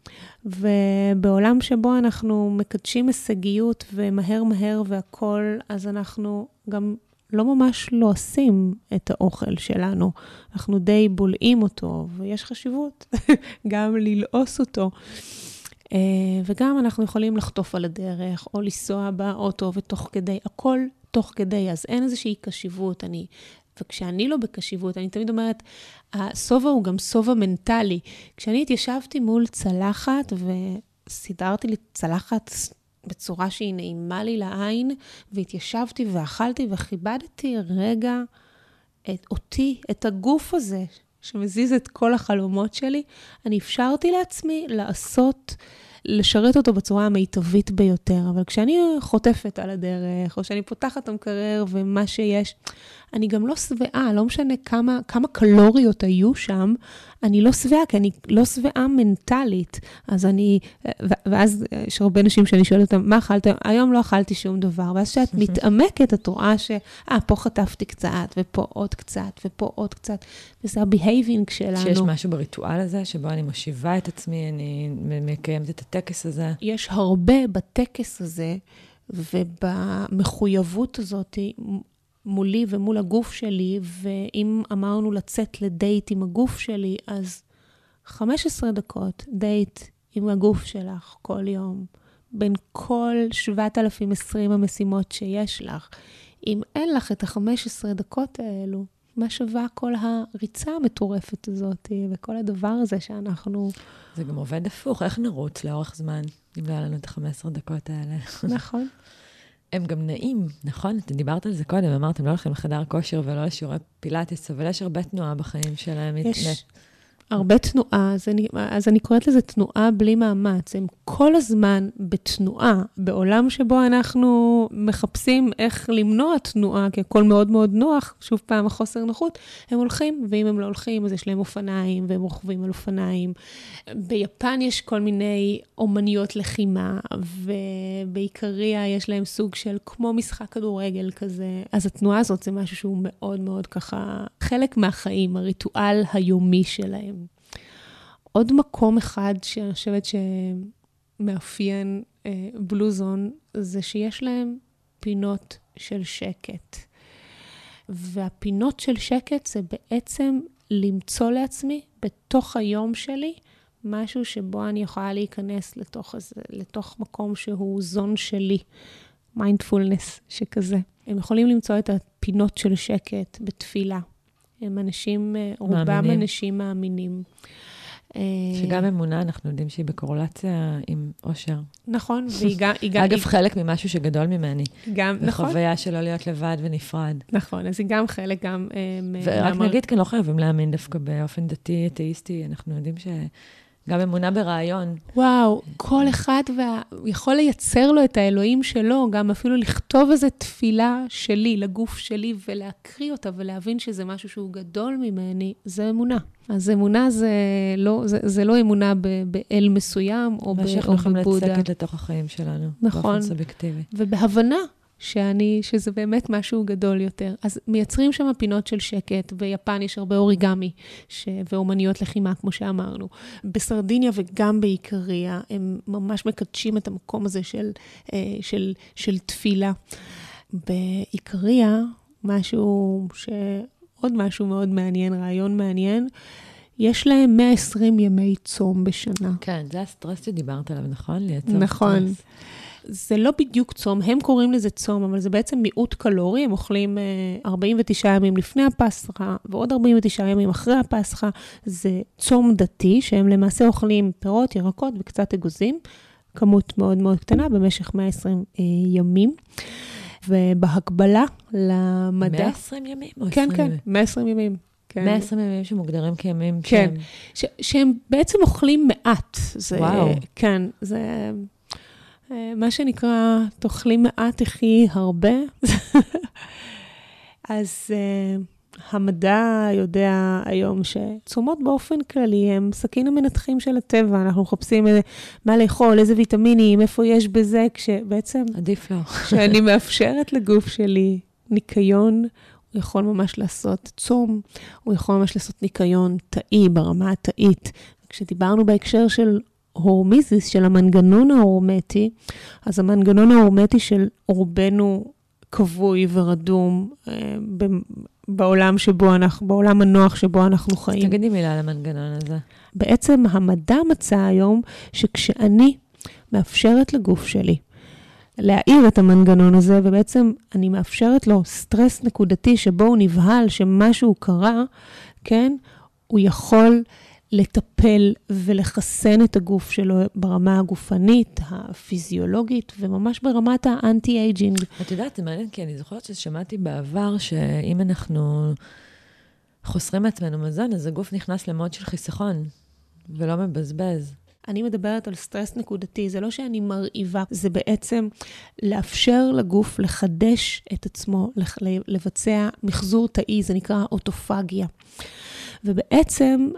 B: ובעולם שבו אנחנו מקדשים הישגיות ומהר מהר והכול, אז אנחנו גם לא ממש לועסים את האוכל שלנו. אנחנו די בולעים אותו, ויש חשיבות *laughs* גם ללעוס אותו. אה, וגם אנחנו יכולים לחטוף על הדרך, או לנסוע באוטו, ותוך כדי, הכל תוך כדי, אז אין איזושהי קשיבות. אני וכשאני לא בקשיבות, אני תמיד אומרת, השובע הוא גם שובע מנטלי. כשאני התיישבתי מול צלחת וסידרתי לי צלחת בצורה שהיא נעימה לי לעין, והתיישבתי ואכלתי וכיבדתי רגע את אותי, את הגוף הזה, שמזיז את כל החלומות שלי, אני אפשרתי לעצמי לעשות... לשרת אותו בצורה המיטבית ביותר. אבל כשאני חוטפת על הדרך, או שאני פותחת את המקרר ומה שיש, אני גם לא שבעה, לא משנה כמה, כמה קלוריות היו שם, אני לא שבעה, כי אני לא שבעה מנטלית. אז אני, ואז יש הרבה נשים שאני שואלת אותם, מה אכלת? היום לא אכלתי שום דבר. ואז כשאת *laughs* מתעמקת, את רואה ש... אה, פה חטפתי קצת, ופה עוד קצת, ופה עוד קצת, וזה ה-behaving שלנו.
A: שיש משהו בריטואל הזה, שבו אני מושיבה את עצמי, אני מקיימת את הטקס הזה.
B: יש הרבה בטקס הזה. ובמחויבות הזאת מולי ומול הגוף שלי, ואם אמרנו לצאת לדייט עם הגוף שלי, אז 15 דקות דייט עם הגוף שלך כל יום, בין כל 7,020 המשימות שיש לך. אם אין לך את ה-15 דקות האלו, מה שווה כל הריצה המטורפת הזאת וכל הדבר הזה שאנחנו...
A: זה גם עובד הפוך, איך נרוץ לאורך זמן, אם לא היה לנו את ה-15 דקות האלה?
B: נכון.
A: הם גם נעים, נכון? אתם דיברת על זה קודם, אמרתם, לא הולכים לחדר כושר ולא לשיעורי פילאטיס, אבל יש הרבה תנועה בחיים שלהם.
B: יש הרבה תנועה, אז אני, אז אני קוראת לזה תנועה בלי מאמץ. הם כל הזמן בתנועה, בעולם שבו אנחנו מחפשים איך למנוע תנועה, כי הכל מאוד מאוד נוח, שוב פעם, החוסר נוחות, הם הולכים, ואם הם לא הולכים, אז יש להם אופניים, והם רוכבים על אופניים. ביפן יש כל מיני אומניות לחימה, ובעיקריה יש להם סוג של כמו משחק כדורגל כזה. אז התנועה הזאת זה משהו שהוא מאוד מאוד ככה, חלק מהחיים, הריטואל היומי שלהם. עוד מקום אחד שאני חושבת שמאפיין אה, בלוזון, זה שיש להם פינות של שקט. והפינות של שקט זה בעצם למצוא לעצמי בתוך היום שלי משהו שבו אני יכולה להיכנס לתוך, איזה, לתוך מקום שהוא זון שלי, מיינדפולנס שכזה. הם יכולים למצוא את הפינות של שקט בתפילה. הם אנשים, אה, רובם מאמינים. אנשים מאמינים.
A: שגם אמונה, אנחנו יודעים שהיא בקורולציה עם אושר.
B: נכון, *laughs* והיא גם...
A: אגב, היא... חלק ממשהו שגדול ממני.
B: גם, נכון.
A: וחוויה שלא להיות לבד ונפרד.
B: נכון, אז היא גם חלק גם...
A: אה, ורק נגיד, כי לא חייבים להאמין דווקא באופן דתי, אתאיסטי, אנחנו יודעים ש... גם אמונה ברעיון.
B: וואו, כל אחד וה... יכול לייצר לו את האלוהים שלו, גם אפילו לכתוב איזו תפילה שלי, לגוף שלי, ולהקריא אותה ולהבין שזה משהו שהוא גדול ממני, זה אמונה. אז אמונה זה לא, זה, זה לא אמונה ב, באל מסוים או בבודה. מה
A: שאנחנו יכולים לצקת לתוך החיים שלנו.
B: נכון.
A: באופן סובייקטיבי.
B: ובהבנה שאני, שזה באמת משהו גדול יותר. אז מייצרים שם פינות של שקט, ביפן יש הרבה אוריגמי ש... ואומניות לחימה, כמו שאמרנו. בסרדיניה וגם באיקריה, הם ממש מקדשים את המקום הזה של, אה, של, של תפילה. באיקריה, משהו ש... עוד משהו מאוד מעניין, רעיון מעניין. יש להם 120 ימי צום בשנה.
A: כן, זה הסטרס שדיברת עליו, נכון?
B: לייצר נכון. סטרס. זה לא בדיוק צום, הם קוראים לזה צום, אבל זה בעצם מיעוט קלורי, הם אוכלים 49 אה, ימים לפני הפסחה ועוד 49 ימים אחרי הפסחה. זה צום דתי, שהם למעשה אוכלים פירות, ירקות וקצת אגוזים, כמות מאוד מאוד קטנה במשך 120 אה, ימים. ובהקבלה למדע...
A: 120 ימים או
B: 20 כן, כן, 120 ימים.
A: כן. 120 ימים שמוגדרים כימים
B: כן. שהם... ש- שהם בעצם אוכלים מעט. זה,
A: וואו.
B: כן, זה מה שנקרא, תאכלי מעט, תחי הרבה. *laughs* אז uh, המדע יודע היום שצומות באופן כללי הם סכין המנתחים של הטבע. אנחנו מחפשים איזה, מה לאכול, איזה ויטמינים, איפה יש בזה, כשבעצם...
A: עדיף לא. *laughs*
B: כשאני מאפשרת לגוף שלי ניקיון, הוא יכול ממש לעשות צום, הוא יכול ממש לעשות ניקיון תאי ברמה התאית. כשדיברנו בהקשר של ההורמיזיס, של המנגנון ההורמטי, אז המנגנון ההורמטי של רובנו כבוי ורדום אה, בעולם שבו אנחנו, בעולם הנוח שבו אנחנו חיים.
A: תגידי מילה על המנגנון הזה.
B: בעצם המדע מצא היום שכשאני מאפשרת לגוף שלי להעיר את המנגנון הזה, ובעצם אני מאפשרת לו סטרס נקודתי שבו הוא נבהל שמשהו קרה, כן? הוא יכול לטפל ולחסן את הגוף שלו ברמה הגופנית, הפיזיולוגית, וממש ברמת ה anti-aging.
A: את יודעת, זה מעניין, כי אני זוכרת ששמעתי בעבר שאם אנחנו חוסרים מעצמנו מזון, אז הגוף נכנס למוד של חיסכון, ולא מבזבז.
B: אני מדברת על סטרס נקודתי, זה לא שאני מרעיבה, זה בעצם לאפשר לגוף לחדש את עצמו, לבצע מחזור תאי, זה נקרא אוטופגיה. ובעצם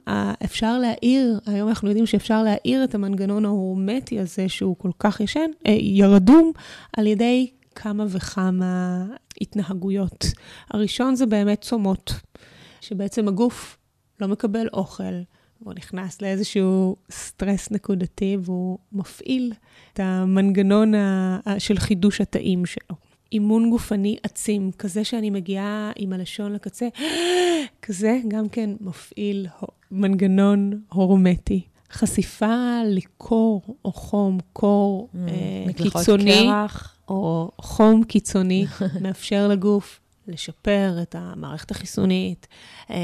B: אפשר להעיר, היום אנחנו יודעים שאפשר להעיר את המנגנון ההורמטי הזה, שהוא כל כך ישן, אה, ירדום, על ידי כמה וכמה התנהגויות. הראשון זה באמת צומות, שבעצם הגוף לא מקבל אוכל, והוא נכנס לאיזשהו סטרס נקודתי, והוא מפעיל את המנגנון של חידוש התאים שלו. אימון גופני עצים, כזה שאני מגיעה עם הלשון לקצה, *gasps* כזה גם כן מפעיל מנגנון הורמטי. חשיפה לקור או חום, קור mm, אה, קיצוני, קרח. או חום קיצוני, *laughs* מאפשר לגוף לשפר את המערכת החיסונית אה,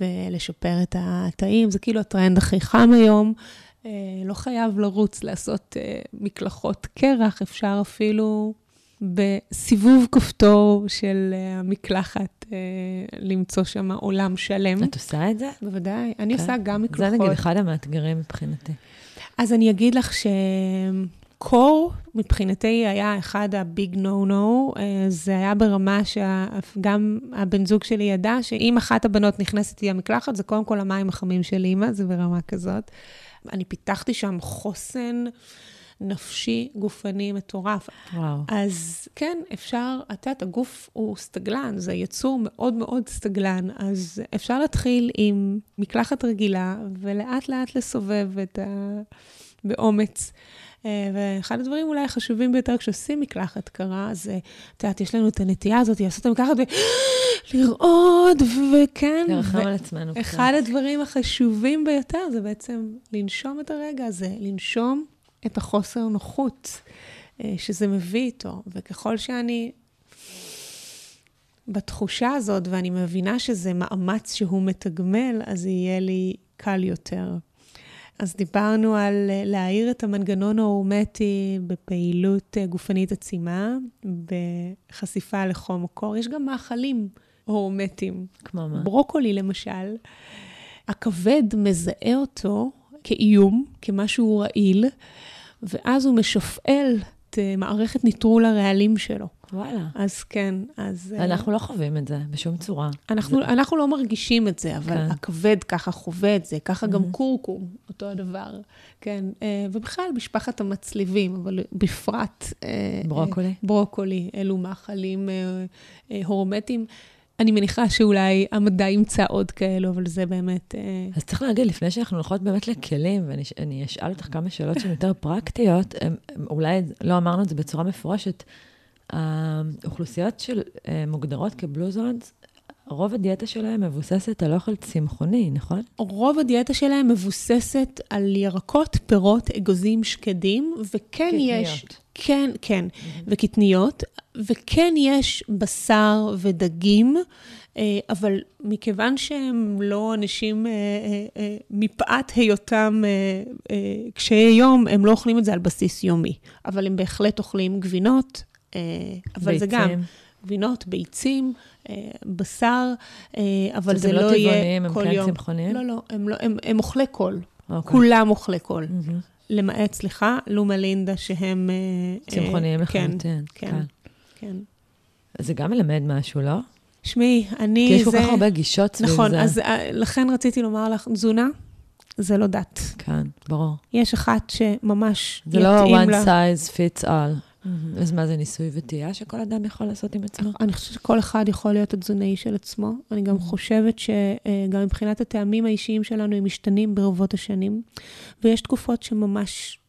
B: ולשפר את התאים. זה כאילו הטרנד הכי חם היום. אה, לא חייב לרוץ לעשות אה, מקלחות קרח, אפשר אפילו בסיבוב כפתור של אה, המקלחת, אה, למצוא שם עולם שלם.
A: את עושה את זה?
B: בוודאי. אני
A: כן.
B: עושה גם מקלחות.
A: זה נגיד אחד המאתגרים מבחינתי.
B: אז אני אגיד לך שקור, מבחינתי היה אחד הביג נו נו, זה היה ברמה שגם הבן זוג שלי ידע שאם אחת הבנות נכנסת איתי למקלחת, זה קודם כל המים החמים של אימא, זה ברמה כזאת. אני פיתחתי שם חוסן נפשי, גופני מטורף.
A: וואו.
B: אז כן, אפשר, את יודעת, הגוף הוא סטגלן, זה יצור מאוד מאוד סטגלן, אז אפשר להתחיל עם מקלחת רגילה, ולאט לאט לסובב את ה... באומץ. אה, ואחד הדברים אולי החשובים ביותר כשעושים מקלחת קרה, זה, את יודעת, יש לנו את הנטייה הזאת לעשות את המקלחת ולרעוד, *gasps* וכן.
A: לרחם על עצמנו.
B: אחד הדברים החשובים ביותר זה בעצם לנשום את הרגע הזה, לנשום את החוסר נוחות אה, שזה מביא איתו. וככל שאני בתחושה הזאת, ואני מבינה שזה מאמץ שהוא מתגמל, אז יהיה לי קל יותר. אז דיברנו על אה, להעיר את המנגנון ההורמטי בפעילות אה, גופנית עצימה, בחשיפה לחום או קור. יש גם מאכלים הורמטיים.
A: כמו מה?
B: ברוקולי, למשל. הכבד מזהה אותו כאיום, כמשהו רעיל, ואז הוא משפעל את אה, מערכת ניטרול הרעלים שלו.
A: וואלה.
B: אז כן, אז...
A: אנחנו לא חווים את זה בשום צורה.
B: אנחנו,
A: זה...
B: אנחנו לא מרגישים את זה, אבל
A: כן.
B: הכבד ככה חווה את זה, ככה גם
A: Mhm.
B: קורקום, אותו הדבר. כן, אה, ובכלל, משפחת המצליבים, אבל בפרט... אה,
A: ברוקולי?
B: אה, ברוקולי, אלו מאכלים אה, אה, הורמטיים. אני מניחה שאולי המדע ימצא עוד כאלו, אבל זה באמת... אה,
A: אז צריך להגיד, לפני שאנחנו הולכות באמת לכלים, ואני אני אשאל אותך כמה שאלות שהן יותר פרקטיות, הם, הם, אולי לא אמרנו את זה בצורה מפורשת, האוכלוסיות של אה, מוגדרות כבלוזונס, רוב הדיאטה שלהם מבוססת על אוכל צמחוני, נכון?
B: רוב הדיאטה שלהם מבוססת על ירקות, פירות, אגוזים, שקדים, וכן יש...
A: קטניות.
B: כן, כן, וקטניות, וכן יש בשר ודגים, אה, אבל מכיוון שהם לא אנשים, אה, אה, מפאת היותם אה, אה, קשי יום, הם לא אוכלים את זה על בסיס יומי, אבל הם בהחלט אוכלים גבינות, אבל זה גם
A: ביצים.
B: גבינות, ביצים, בשר, אבל זה
A: הם
B: לא
A: לא
B: יהיה
A: הם
B: כל
A: כן
B: יום.
A: צמחוניים?
B: לא, לא, הם, לא, הם, הם אוכלי קול.
A: אוקיי.
B: כולם אוכלי קול.
A: מהמם.
B: למעט, סליחה, לומה לינדה, שהם... אה,
A: צמחוניים
B: אה, כן,
A: לחלוטין.
B: כן, כן.
A: זה גם מלמד משהו, לא?
B: שמעי, אני...
A: כי יש כל
B: זה...
A: כך הרבה גישות סביב
B: נכון,
A: זה.
B: אז אה, לכן רציתי לומר לך, תזונה זה לא דת.
A: כן, ברור.
B: יש אחת שממש
A: זה לא
B: יתאים
A: one
B: לה.
A: size fits all. אז מה זה ניסוי וטעייה שכל אדם יכול לעשות עם עצמו?
B: אני חושבת שכל אחד יכול להיות התזונאי של עצמו. אני גם
A: Mhm.
B: חושבת שגם מבחינת הטעמים האישיים שלנו, הם משתנים ברבות השנים. ויש תקופות שממש, אה,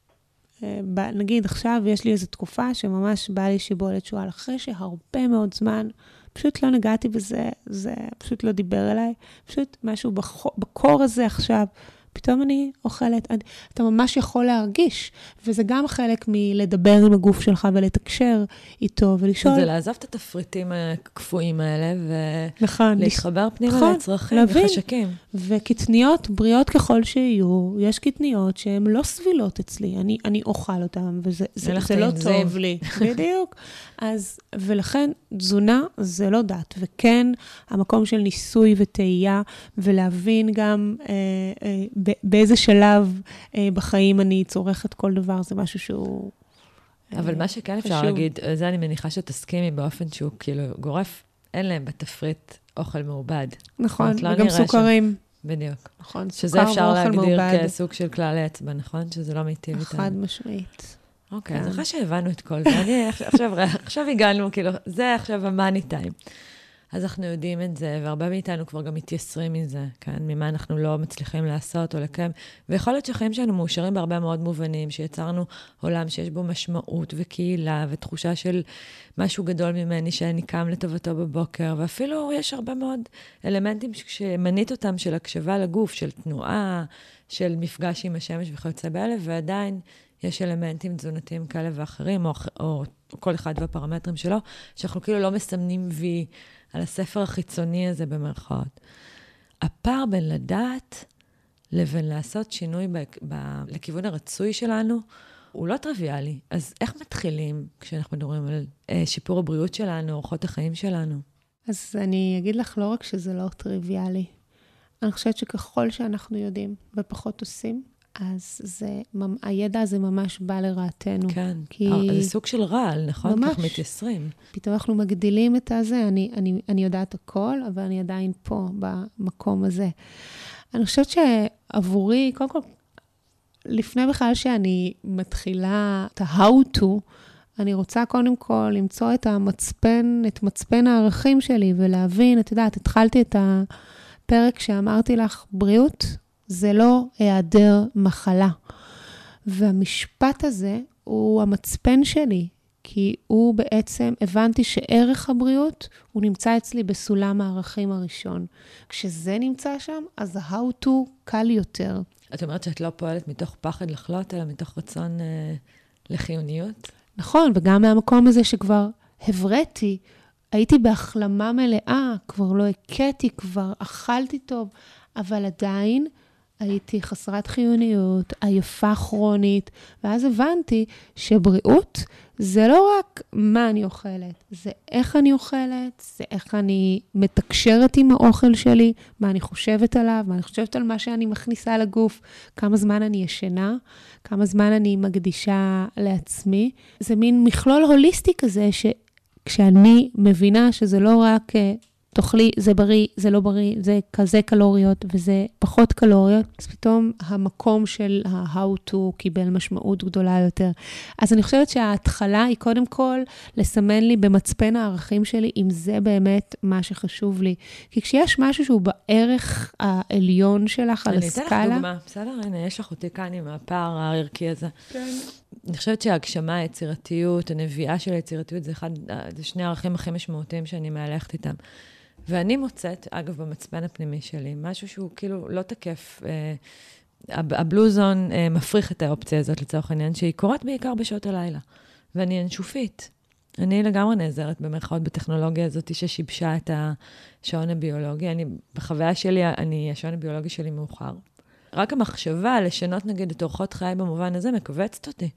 B: נגיד עכשיו יש לי איזו תקופה שממש בא לי שיבולת שועל, אחרי שהרבה מאוד זמן פשוט לא נגעתי בזה, זה פשוט לא דיבר אליי. פשוט משהו בח- בקור הזה עכשיו. פתאום אני אוכלת, את- אתה ממש יכול להרגיש, וזה גם חלק מלדבר עם הגוף שלך ולתקשר איתו ולשאול.
A: זה לעזוב את התפריטים הקפואים האלה
B: נכון,
A: ולהתחבר פנימה
B: נכון,
A: לצרכים
B: להבין.
A: וחשקים.
B: וקטניות, בריאות ככל שיהיו, יש קטניות שהן לא סבילות אצלי, אני, אני אוכל אותן, וזה זה, זה לא. טוב לי. *laughs* בדיוק. אז, ולכן, תזונה זה לא דת, וכן, המקום של ניסוי וטעייה, ולהבין גם אה, אה, ב- באיזה שלב אה, בחיים אני צורכת כל דבר, זה משהו שהוא... אה,
A: אבל מה שכן אפשר
B: חשוב.
A: להגיד, זה אני מניחה שתסכימי באופן שהוא כאילו גורף, אין להם בתפריט אוכל מעובד.
B: נכון,
A: לא
B: וגם
A: שם.
B: סוכרים.
A: בדיוק.
B: נכון,
A: שזה
B: סוכר
A: אפשר
B: ואוכל
A: להגדיר
B: מעובד.
A: כסוג של כלל אצבע, נכון? שזה לא מיטיב איתנו.
B: חד משמעית.
A: אוקיי, אז. אחרי שהבנו את כל זה, אני *laughs* עכשיו, עכשיו הגענו, כאילו, זה עכשיו המאני טיים. אז אנחנו יודעים את זה, והרבה מאיתנו כבר גם מתייסרים מזה, כן? ממה אנחנו לא מצליחים לעשות או לקיים. ויכול להיות שהחיים שלנו מאושרים בהרבה מאוד מובנים, שיצרנו עולם שיש בו משמעות וקהילה ותחושה של משהו גדול ממני שאני קם לטובתו בבוקר, ואפילו יש הרבה מאוד אלמנטים שמנית אותם של הקשבה לגוף, של תנועה, של מפגש עם השמש וכיוצא באלה, ועדיין יש אלמנטים תזונתיים כאלה ואחרים, או, אח- או כל אחד והפרמטרים שלו, שאנחנו כאילו לא מסמנים וי על הספר החיצוני הזה במרכאות. הפער בין לדעת לבין לעשות שינוי ב, ב, לכיוון הרצוי שלנו, הוא לא טריוויאלי. אז איך מתחילים כשאנחנו מדברים על אה, שיפור הבריאות שלנו, אורחות החיים שלנו?
B: אז אני אגיד לך לא רק שזה לא טריוויאלי, אני חושבת שככל שאנחנו יודעים ופחות עושים, אז זה, הידע הזה ממש בא לרעתנו.
A: כן, כי... אה, זה סוג של רעל, נכון? ממש. כך מתייסרים.
B: פתאום אנחנו מגדילים את הזה, אני, אני, אני יודעת הכל, אבל אני עדיין פה, במקום הזה. אני חושבת שעבורי, קודם כל, לפני בכלל שאני מתחילה את ה-how to, אני רוצה קודם כל למצוא את המצפן, את מצפן הערכים שלי ולהבין, את יודעת, התחלתי את הפרק שאמרתי לך, בריאות זה לא היעדר מחלה. והמשפט הזה הוא המצפן שלי, כי הוא בעצם, הבנתי שערך הבריאות, הוא נמצא אצלי בסולם הערכים הראשון. כשזה נמצא שם, אז ה-how to קל יותר.
A: את אומרת שאת לא פועלת מתוך פחד לחלות, אלא מתוך רצון אה, לחיוניות?
B: נכון, וגם מהמקום הזה שכבר הבראתי, הייתי בהחלמה מלאה, כבר לא הכיתי, כבר אכלתי טוב, אבל עדיין הייתי חסרת חיוניות, עייפה כרונית, ואז הבנתי שבריאות זה לא רק מה אני אוכלת, זה איך אני אוכלת, זה איך אני מתקשרת עם האוכל שלי, מה אני חושבת עליו, מה אני חושבת על מה שאני מכניסה לגוף, כמה זמן אני ישנה, כמה זמן אני מקדישה לעצמי. זה מין מכלול הוליסטי כזה, שכשאני מבינה שזה לא רק אה, תאכלי, זה בריא, זה לא בריא, זה כזה קלוריות וזה פחות קלוריות, אז פתאום המקום של ה-how to קיבל משמעות גדולה יותר. אז אני חושבת שההתחלה היא קודם כל לסמן לי במצפן הערכים שלי, אם זה באמת מה שחשוב לי. כי כשיש משהו שהוא בערך העליון שלך על הסקאלה...
A: אני אתן לך דוגמה, בסדר? הנה, יש לך אותי כאן עם הפער הערכי הזה. כן. אני חושבת שההגשמה, היצירתיות, הנביאה של היצירתיות, זה אחד, זה שני הערכים הכי משמעותיים שאני מהלכת איתם. ואני מוצאת, אגב, במצפן הפנימי שלי, משהו שהוא כאילו לא תקף. אה, הבלוזון אה, מפריך את האופציה הזאת, לצורך העניין, שהיא קורית בעיקר בשעות הלילה. ואני אנשופית. אני לגמרי נעזרת במרכאות בטכנולוגיה הזאת ששיבשה את השעון הביולוגי. אני, בחוויה שלי, אני, השעון הביולוגי שלי מאוחר. רק המחשבה לשנות, נגיד, את אורחות חיי במובן הזה, מכווצת אותי.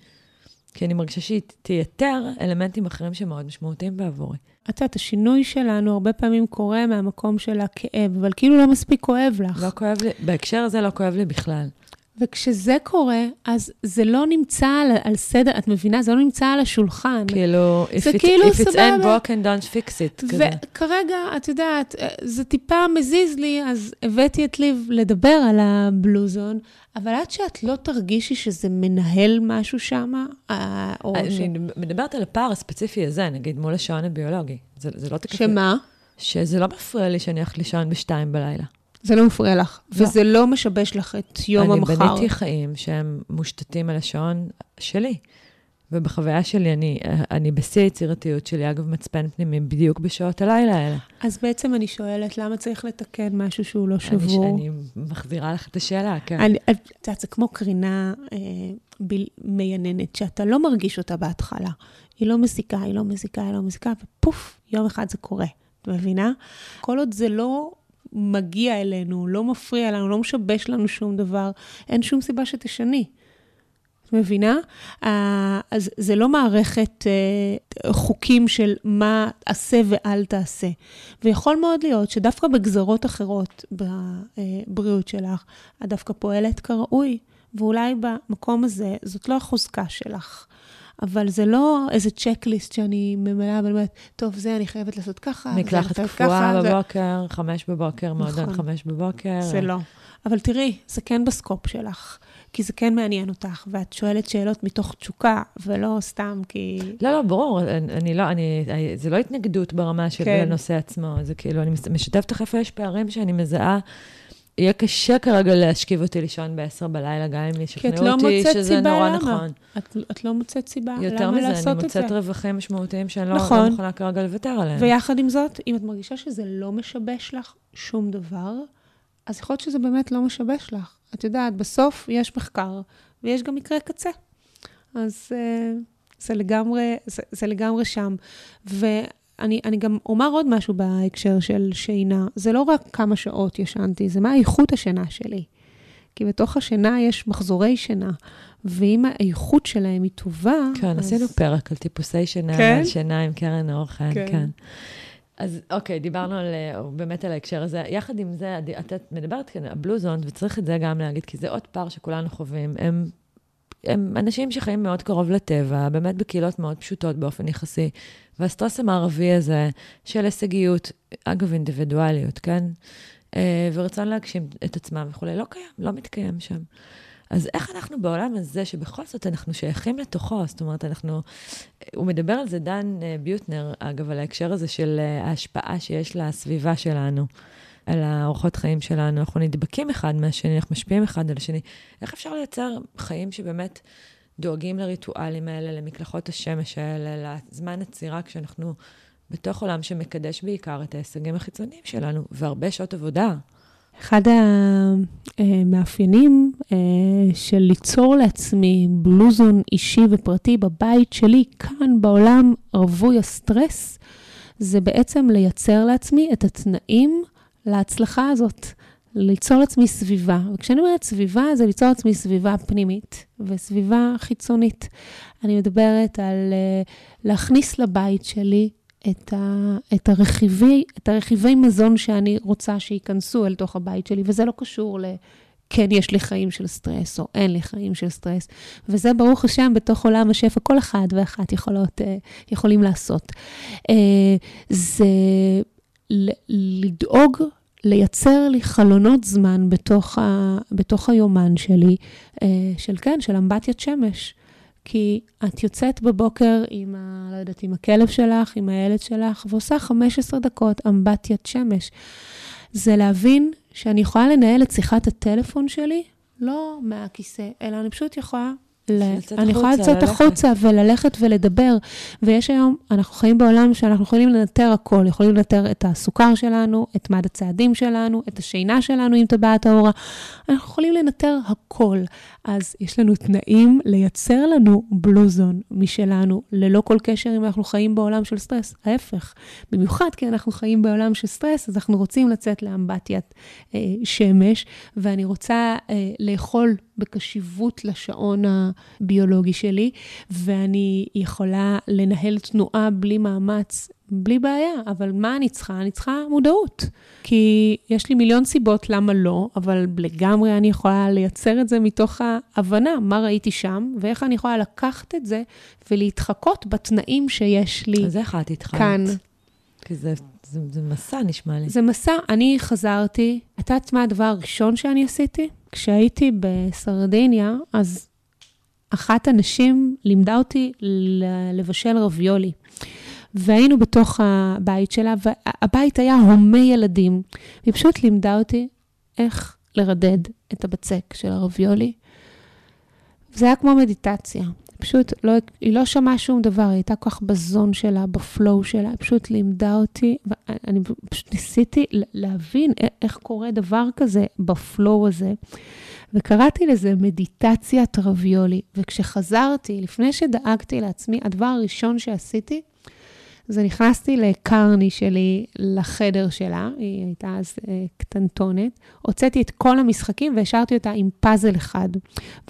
A: כי אני מרגישה שהיא תייתר אלמנטים אחרים שמאוד משמעותיים בעבורי.
B: את יודעת, השינוי שלנו הרבה פעמים קורה מהמקום של הכאב, אבל כאילו לא מספיק כואב לך.
A: לא כואב לי, בהקשר הזה לא כואב לי בכלל.
B: וכשזה קורה, אז זה לא נמצא על, על סדר, את מבינה? זה לא נמצא על השולחן.
A: כאילו, if, it, כאילו if it's אין broken, don't fix it.
B: וכרגע, את יודעת, זה טיפה מזיז לי, אז הבאתי את ליב לדבר על הבלוזון, אבל עד שאת לא תרגישי שזה מנהל משהו שם,
A: אה, או אני ש... מדברת על הפער הספציפי הזה, נגיד, מול השעון הביולוגי. זה, זה לא תקף...
B: שמה?
A: שזה לא מפריע לי שאני הולכת לישון בשתיים בלילה.
B: זה לא מפריע לך, לא. וזה לא משבש לך את יום
A: אני
B: המחר.
A: אני בניתי חיים שהם מושתתים על השעון שלי. ובחוויה שלי, אני, אני בשיא היצירתיות שלי, אגב, מצפן פנימי, בדיוק בשעות הלילה האלה.
B: אז בעצם אני שואלת, למה צריך לתקן משהו שהוא לא שבור?
A: אני, אני מחזירה לך את השאלה, כן.
B: אני, את יודעת, זה כמו קרינה אה, ב, מייננת, שאתה לא מרגיש אותה בהתחלה. היא לא מזיקה, היא לא מזיקה, היא לא מזיקה, ופוף, יום אחד זה קורה. את מבינה? כל עוד זה לא מגיע אלינו, לא מפריע לנו, לא משבש לנו שום דבר, אין שום סיבה שתשני. את מבינה? אז זה לא מערכת אה, חוקים של מה עשה ואל תעשה. ויכול מאוד להיות שדווקא בגזרות אחרות בבריאות שלך, את דווקא פועלת כראוי, ואולי במקום הזה זאת לא החוזקה שלך. אבל זה לא איזה צ'קליסט שאני ממלאה, אבל אומרת, טוב, זה אני חייבת לעשות ככה,
A: מקלחת קפואה בבוקר, זה... חמש בבוקר, מועדון נכון. חמש בבוקר.
B: זה לא. אבל תראי, זה כן בסקופ שלך. כי זה כן מעניין אותך, ואת שואלת שאלות מתוך תשוקה, ולא סתם כי...
A: לא, לא, ברור, אני לא, אני, זה לא התנגדות ברמה של כן. הנושא עצמו, זה כאילו, אני משתפת לך איפה יש פערים שאני מזהה. יהיה קשה כרגע להשכיב אותי לישון ב-10 בלילה, גם אם ישכנעו
B: לא
A: אותי שזה נורא למה. נכון.
B: את, את לא מוצאת סיבה למה
A: לעשות את זה. יותר מזה, אני מוצאת רווחים משמעותיים שאני לא- נכון. לא מוכנה כרגע לוותר עליהם.
B: ויחד עם זאת, אם את מרגישה שזה לא משבש לך שום דבר, אז יכול להיות שזה באמת לא משבש לך. את יודעת, בסוף יש מחקר, ויש גם מקרה קצה. אז uh, זה לגמרי, זה, זה לגמרי שם. ואני גם אומר עוד משהו בהקשר של שינה. זה לא רק כמה שעות ישנתי, זה מה איכות השינה שלי. כי בתוך השינה יש מחזורי שינה, ואם האיכות שלהם היא טובה...
A: כן, אז... עשינו פרק על טיפוסי שינה, כן? על שינה עם קרן אור חן, כן. כן. אז אוקיי, דיברנו על, אה, באמת על ההקשר הזה. יחד עם זה, את מדברת כאן, הבלוזון, וצריך את זה גם להגיד, כי זה עוד פער שכולנו חווים. הם, הם אנשים שחיים מאוד קרוב לטבע, באמת בקהילות מאוד פשוטות באופן יחסי. והסטרס המערבי הזה של הישגיות, אגב, אינדיבידואליות, כן? אה, ורצון להגשים את עצמם וכולי, לא קיים, לא מתקיים שם. אז איך אנחנו בעולם הזה, שבכל זאת אנחנו שייכים לתוכו, זאת אומרת, אנחנו... הוא מדבר על זה, דן אה, ביוטנר, אגב, על ההקשר הזה של אה, ההשפעה שיש לסביבה שלנו, על האורחות חיים שלנו. אנחנו נדבקים אחד מהשני, אנחנו משפיעים אחד על השני. איך אפשר לייצר חיים שבאמת דואגים לריטואלים האלה, למקלחות השמש האלה, לזמן עצירה, כשאנחנו בתוך עולם שמקדש בעיקר את ההישגים החיצוניים שלנו, והרבה שעות עבודה.
B: אחד המאפיינים אה, של ליצור לעצמי בלוזון אישי ופרטי בבית שלי, כאן בעולם רווי הסטרס, זה בעצם לייצר לעצמי את התנאים להצלחה הזאת. ליצור לעצמי סביבה. וכשאני אומרת סביבה, זה ליצור לעצמי סביבה פנימית וסביבה חיצונית. אני מדברת על uh, להכניס לבית שלי את, ה, את, הרכיבי, את הרכיבי מזון שאני רוצה שייכנסו אל תוך הבית שלי, וזה לא קשור ל... כן, יש לי חיים של סטרס, או אין לי חיים של סטרס. וזה, ברוך השם, בתוך עולם השפע, כל אחד ואחת יכולות, אה, יכולים לעשות. אה, זה לדאוג לייצר לי חלונות זמן בתוך, ה, בתוך היומן שלי, של כן, של אמבטיית שמש. כי את יוצאת בבוקר עם, ה, לא יודעת, עם הכלב שלך, עם הילד שלך, ועושה 15 דקות אמבטיית שמש. זה להבין שאני יכולה לנהל את שיחת הטלפון שלי, לא מהכיסא, אלא אני פשוט יכולה ל... אני יכולה לצאת החוצה וללכת ולדבר. ויש היום, אנחנו חיים בעולם שאנחנו יכולים לנטר הכל, יכולים לנטר את הסוכר שלנו, את מד הצעדים שלנו, את השינה שלנו עם טבעת ה Oura. אנחנו יכולים לנטר הכל. אז יש לנו תנאים לייצר לנו blue zone משלנו, ללא כל קשר אם אנחנו חיים בעולם של סטרס. ההפך, במיוחד כי אנחנו חיים בעולם של סטרס, אז אנחנו רוצים לצאת לאמבטיית אה, שמש, ואני רוצה אה, לאכול בקשיבות לשעון הביולוגי שלי, ואני יכולה לנהל תנועה בלי מאמץ, בלי בעיה. אבל מה אני צריכה? אני צריכה מודעות. כי יש לי מיליון סיבות למה לא, אבל לגמרי אני יכולה לייצר את זה מתוך ההבנה מה ראיתי שם, ואיך אני יכולה לקחת את זה ולהתחקות בתנאים שיש לי
A: אז איך את התחלת?
B: כאן.
A: כי זה, זה, זה מסע, נשמע לי.
B: זה מסע. אני חזרתי, את יודעת מה הדבר הראשון שאני עשיתי? כשהייתי בסרדיניה, אז אחת הנשים לימדה אותי לבשל רביולי. והיינו בתוך הבית שלה, והבית היה הומה ילדים. היא פשוט לימדה אותי איך לרדד את הבצק של הרביולי. זה היה כמו מדיטציה. פשוט לא, היא לא שמעה שום דבר, היא הייתה כל כך בזון שלה, בפלואו שלה, היא פשוט לימדה אותי, ואני פשוט ניסיתי להבין איך קורה דבר כזה בפלואו הזה. וקראתי לזה מדיטציית רביולי. וכשחזרתי, לפני שדאגתי לעצמי, הדבר הראשון שעשיתי, אז נכנסתי לקרני שלי לחדר שלה, היא הייתה אז אה, קטנטונת, הוצאתי את כל המשחקים והשארתי אותה עם פאזל אחד.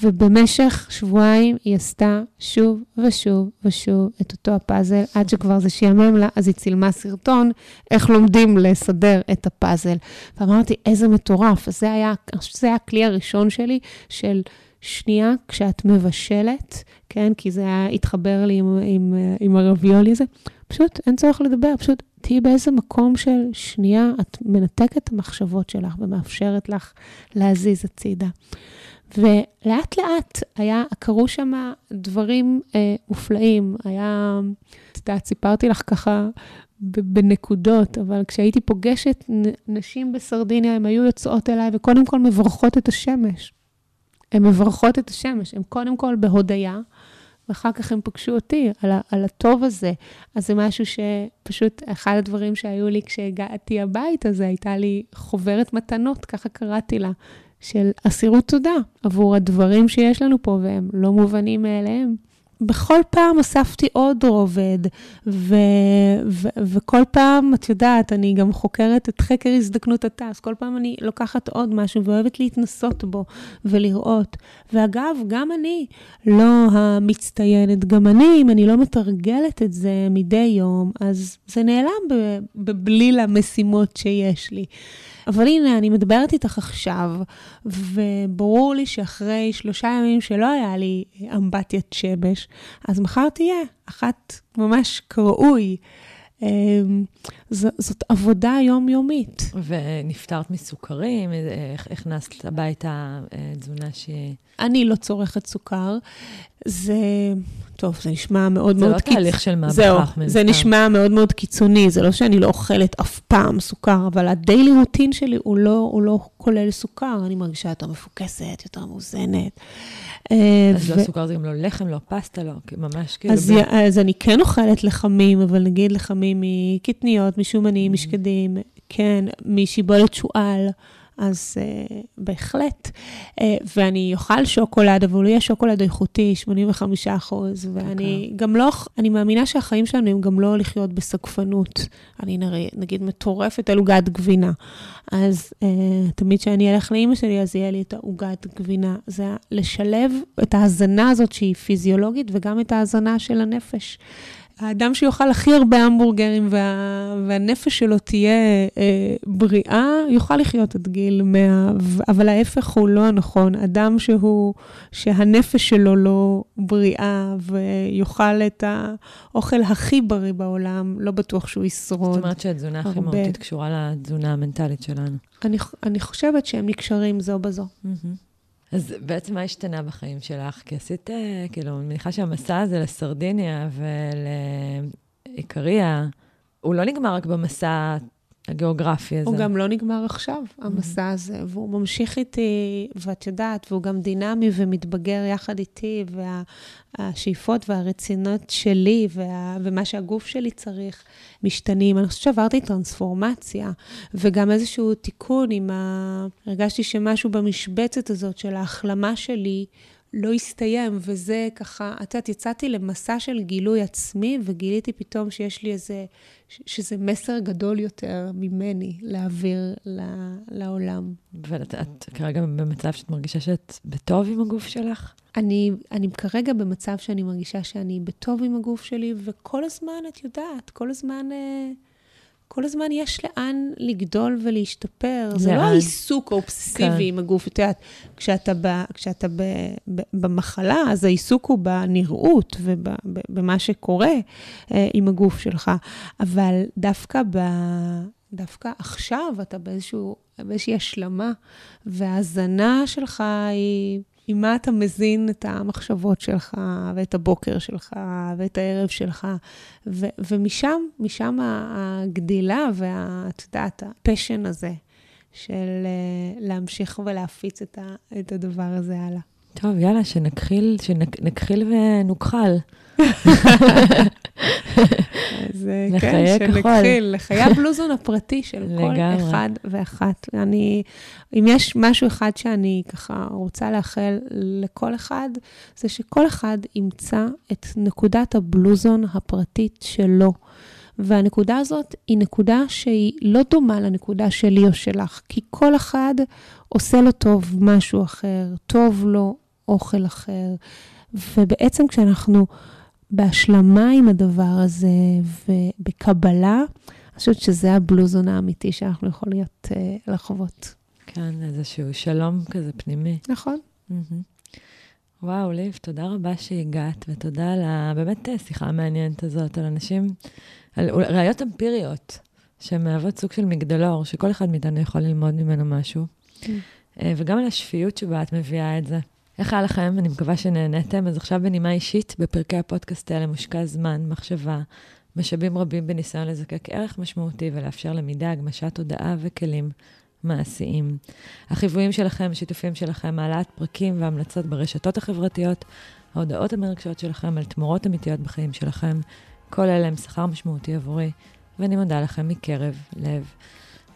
B: ובמשך שבועיים היא עשתה שוב ושוב ושוב את אותו הפאזל, עד שכבר זה שיאמם לה, אז היא צילמה סרטון, איך לומדים לסדר את הפאזל. ואמרתי, איזה מטורף. זה היה, זה היה הכלי הראשון שלי של... שנייה, כשאת מבשלת, כן, כי זה היה, התחבר לי עם, עם, עם הרביולי הזה, פשוט אין צורך לדבר, פשוט תהיי באיזה מקום של שנייה, את מנתקת את המחשבות שלך ומאפשרת לך להזיז הצידה. ולאט לאט היה, קרו שם דברים אה, מופלאים. היה, את יודעת, סיפרתי לך ככה בנקודות, אבל כשהייתי פוגשת נשים בסרדיניה, הן היו יוצאות אליי וקודם כל מברכות את השמש. הן מברכות את השמש, הן קודם כל בהודיה, ואחר כך הם פגשו אותי על, ה, על הטוב הזה. אז זה משהו שפשוט, אחד הדברים שהיו לי כשהגעתי הביתה, זה הייתה לי חוברת מתנות, ככה קראתי לה, של אסירות תודה עבור הדברים שיש לנו פה, והם לא מובנים מאליהם. בכל פעם אספתי עוד רובד, ו, ו, וכל פעם, את יודעת, אני גם חוקרת את חקר הזדקנות הטס, כל פעם אני לוקחת עוד משהו ואוהבת להתנסות בו ולראות. ואגב, גם אני לא המצטיינת, גם אני, אם אני לא מתרגלת את זה מדי יום, אז זה נעלם בבליל המשימות שיש לי. אבל הנה, אני מדברת איתך עכשיו, וברור לי שאחרי שלושה ימים שלא היה לי אמבטיית שמש, אז מחר תהיה אחת ממש כראוי. אמ, ז, זאת עבודה יומיומית.
A: ונפטרת מסוכרים? איך הכנסת הביתה אה, תזונה ש...
B: אני לא צורכת סוכר. זה, טוב, זה נשמע מאוד מאוד...
A: קיצוני. זה לא תהליך של מה
B: זהו, זה נשמע מאוד מאוד קיצוני. זה לא שאני לא אוכלת אף פעם סוכר, אבל הדיילי רוטין שלי הוא לא, הוא לא כולל סוכר. אני מרגישה יותר מפוקסת, יותר מאוזנת.
A: אה, אז לא סוכר זה גם לא לחם, לא פסטה, לא, ממש כאילו...
B: אז אני כן אוכלת לחמים, אבל נגיד לחמים מקטניות, משומנים, mm. משקדים, כן, משיבולת שועל. אז uh, בהחלט. Uh, ואני אוכל שוקולד, אבל הוא יהיה שוקולד איכותי, 85 אחוז. ואני okay. גם לא, אני מאמינה שהחיים שלנו הם גם לא לחיות בסגפנות. אני נראה, נגיד מטורפת על עוגת גבינה. אז uh, תמיד כשאני אלך לאימא שלי, אז יהיה לי את העוגת גבינה. זה לשלב את ההזנה הזאת שהיא פיזיולוגית, וגם את ההזנה של הנפש. האדם שיאכל הכי הרבה המבורגרים וה, והנפש שלו תהיה אה, בריאה, יוכל לחיות עד גיל 100, אבל ההפך הוא לא הנכון. אדם שהוא, שהנפש שלו לא בריאה ויאכל את האוכל הכי בריא בעולם, לא בטוח שהוא ישרוד. זאת
A: אומרת שהתזונה הכי מהותית קשורה לתזונה המנטלית שלנו.
B: אני, אני חושבת שהם נקשרים זו בזו. Mm-hmm.
A: אז בעצם מה השתנה בחיים שלך? כי עשית, אה, כאילו, אני מניחה שהמסע הזה לסרדיניה ולעיקריה, הוא לא נגמר רק במסע הגיאוגרפי הזה.
B: הוא גם לא נגמר עכשיו, המסע mm-hmm. הזה, והוא ממשיך איתי, ואת יודעת, והוא גם דינמי ומתבגר יחד איתי, והשאיפות והרצינות שלי, וה, ומה שהגוף שלי צריך, משתנים. אני חושבת שעברתי טרנספורמציה, וגם איזשהו תיקון עם ה... הרגשתי שמשהו במשבצת הזאת של ההחלמה שלי, לא הסתיים, וזה ככה, את יודעת, יצאתי למסע של גילוי עצמי, וגיליתי פתאום שיש לי איזה, שזה מסר גדול יותר ממני להעביר לעולם.
A: ואת את כרגע במצב שאת מרגישה שאת בטוב עם הגוף שלך?
B: אני, אני כרגע במצב שאני מרגישה שאני בטוב עם הגוף שלי, וכל הזמן, את יודעת, כל הזמן... אה, כל הזמן יש לאן לגדול ולהשתפר. זה לא העיסוק האובססיבי כן. עם הגוף. את יודעת, כשאתה, ב, כשאתה ב, ב, במחלה, אז העיסוק הוא בנראות ובמה שקורה אה, עם הגוף שלך. אבל דווקא, ב, דווקא עכשיו אתה באיזשהו, באיזושהי השלמה, וההזנה שלך היא... עם מה אתה מזין את המחשבות שלך, ואת הבוקר שלך, ואת הערב שלך. ו- ומשם, משם הגדילה ואת יודעת, הפשן הזה של uh, להמשיך ולהפיץ את, ה- את הדבר הזה הלאה.
A: טוב, יאללה, שנכחיל, שנכחיל ונוכחל. *laughs*
B: אז כן, שנתחיל, לחיי הבלוזון הפרטי של כל אחד ואחת. אני, אם יש משהו אחד שאני ככה רוצה לאחל לכל אחד, זה שכל אחד ימצא את נקודת הבלוזון הפרטית שלו. והנקודה הזאת היא נקודה שהיא לא דומה לנקודה שלי או שלך, כי כל אחד עושה לו טוב משהו אחר, טוב לו אוכל אחר. ובעצם כשאנחנו בהשלמה עם הדבר הזה ובקבלה, אני חושבת שזה הבלוזון האמיתי שאנחנו יכולים להיות uh, לחוות.
A: כן, איזשהו שלום כזה פנימי.
B: נכון.
A: Mm-hmm. וואו, ליב, תודה רבה שהגעת, ותודה על ה... באמת השיחה המעניינת הזאת, על אנשים, על ראיות אמפיריות, שמהוות סוג של מגדלור, שכל אחד מאיתנו יכול ללמוד ממנו משהו. Mm. וגם על השפיות שבה את מביאה את זה. איך היה לכם? אני מקווה שנהניתם. אז עכשיו בנימה אישית, בפרקי הפודקאסט האלה מושקע זמן, מחשבה, משאבים רבים בניסיון לזקק ערך משמעותי ולאפשר למידה, הגמשת תודעה וכלים מעשיים. החיוויים שלכם, השיתופים שלכם, העלאת פרקים והמלצות ברשתות החברתיות, ההודעות המרגשות שלכם על תמורות אמיתיות בחיים שלכם, כל אלה הם שכר משמעותי עבורי, ואני מודה לכם מקרב לב.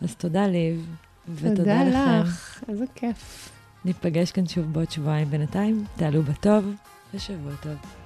A: אז תודה, ליב, ותודה לכם.
B: תודה לך, איזה כיף.
A: ניפגש כאן שוב בעוד שבועיים. בינתיים, תעלו בטוב ושבוע טוב.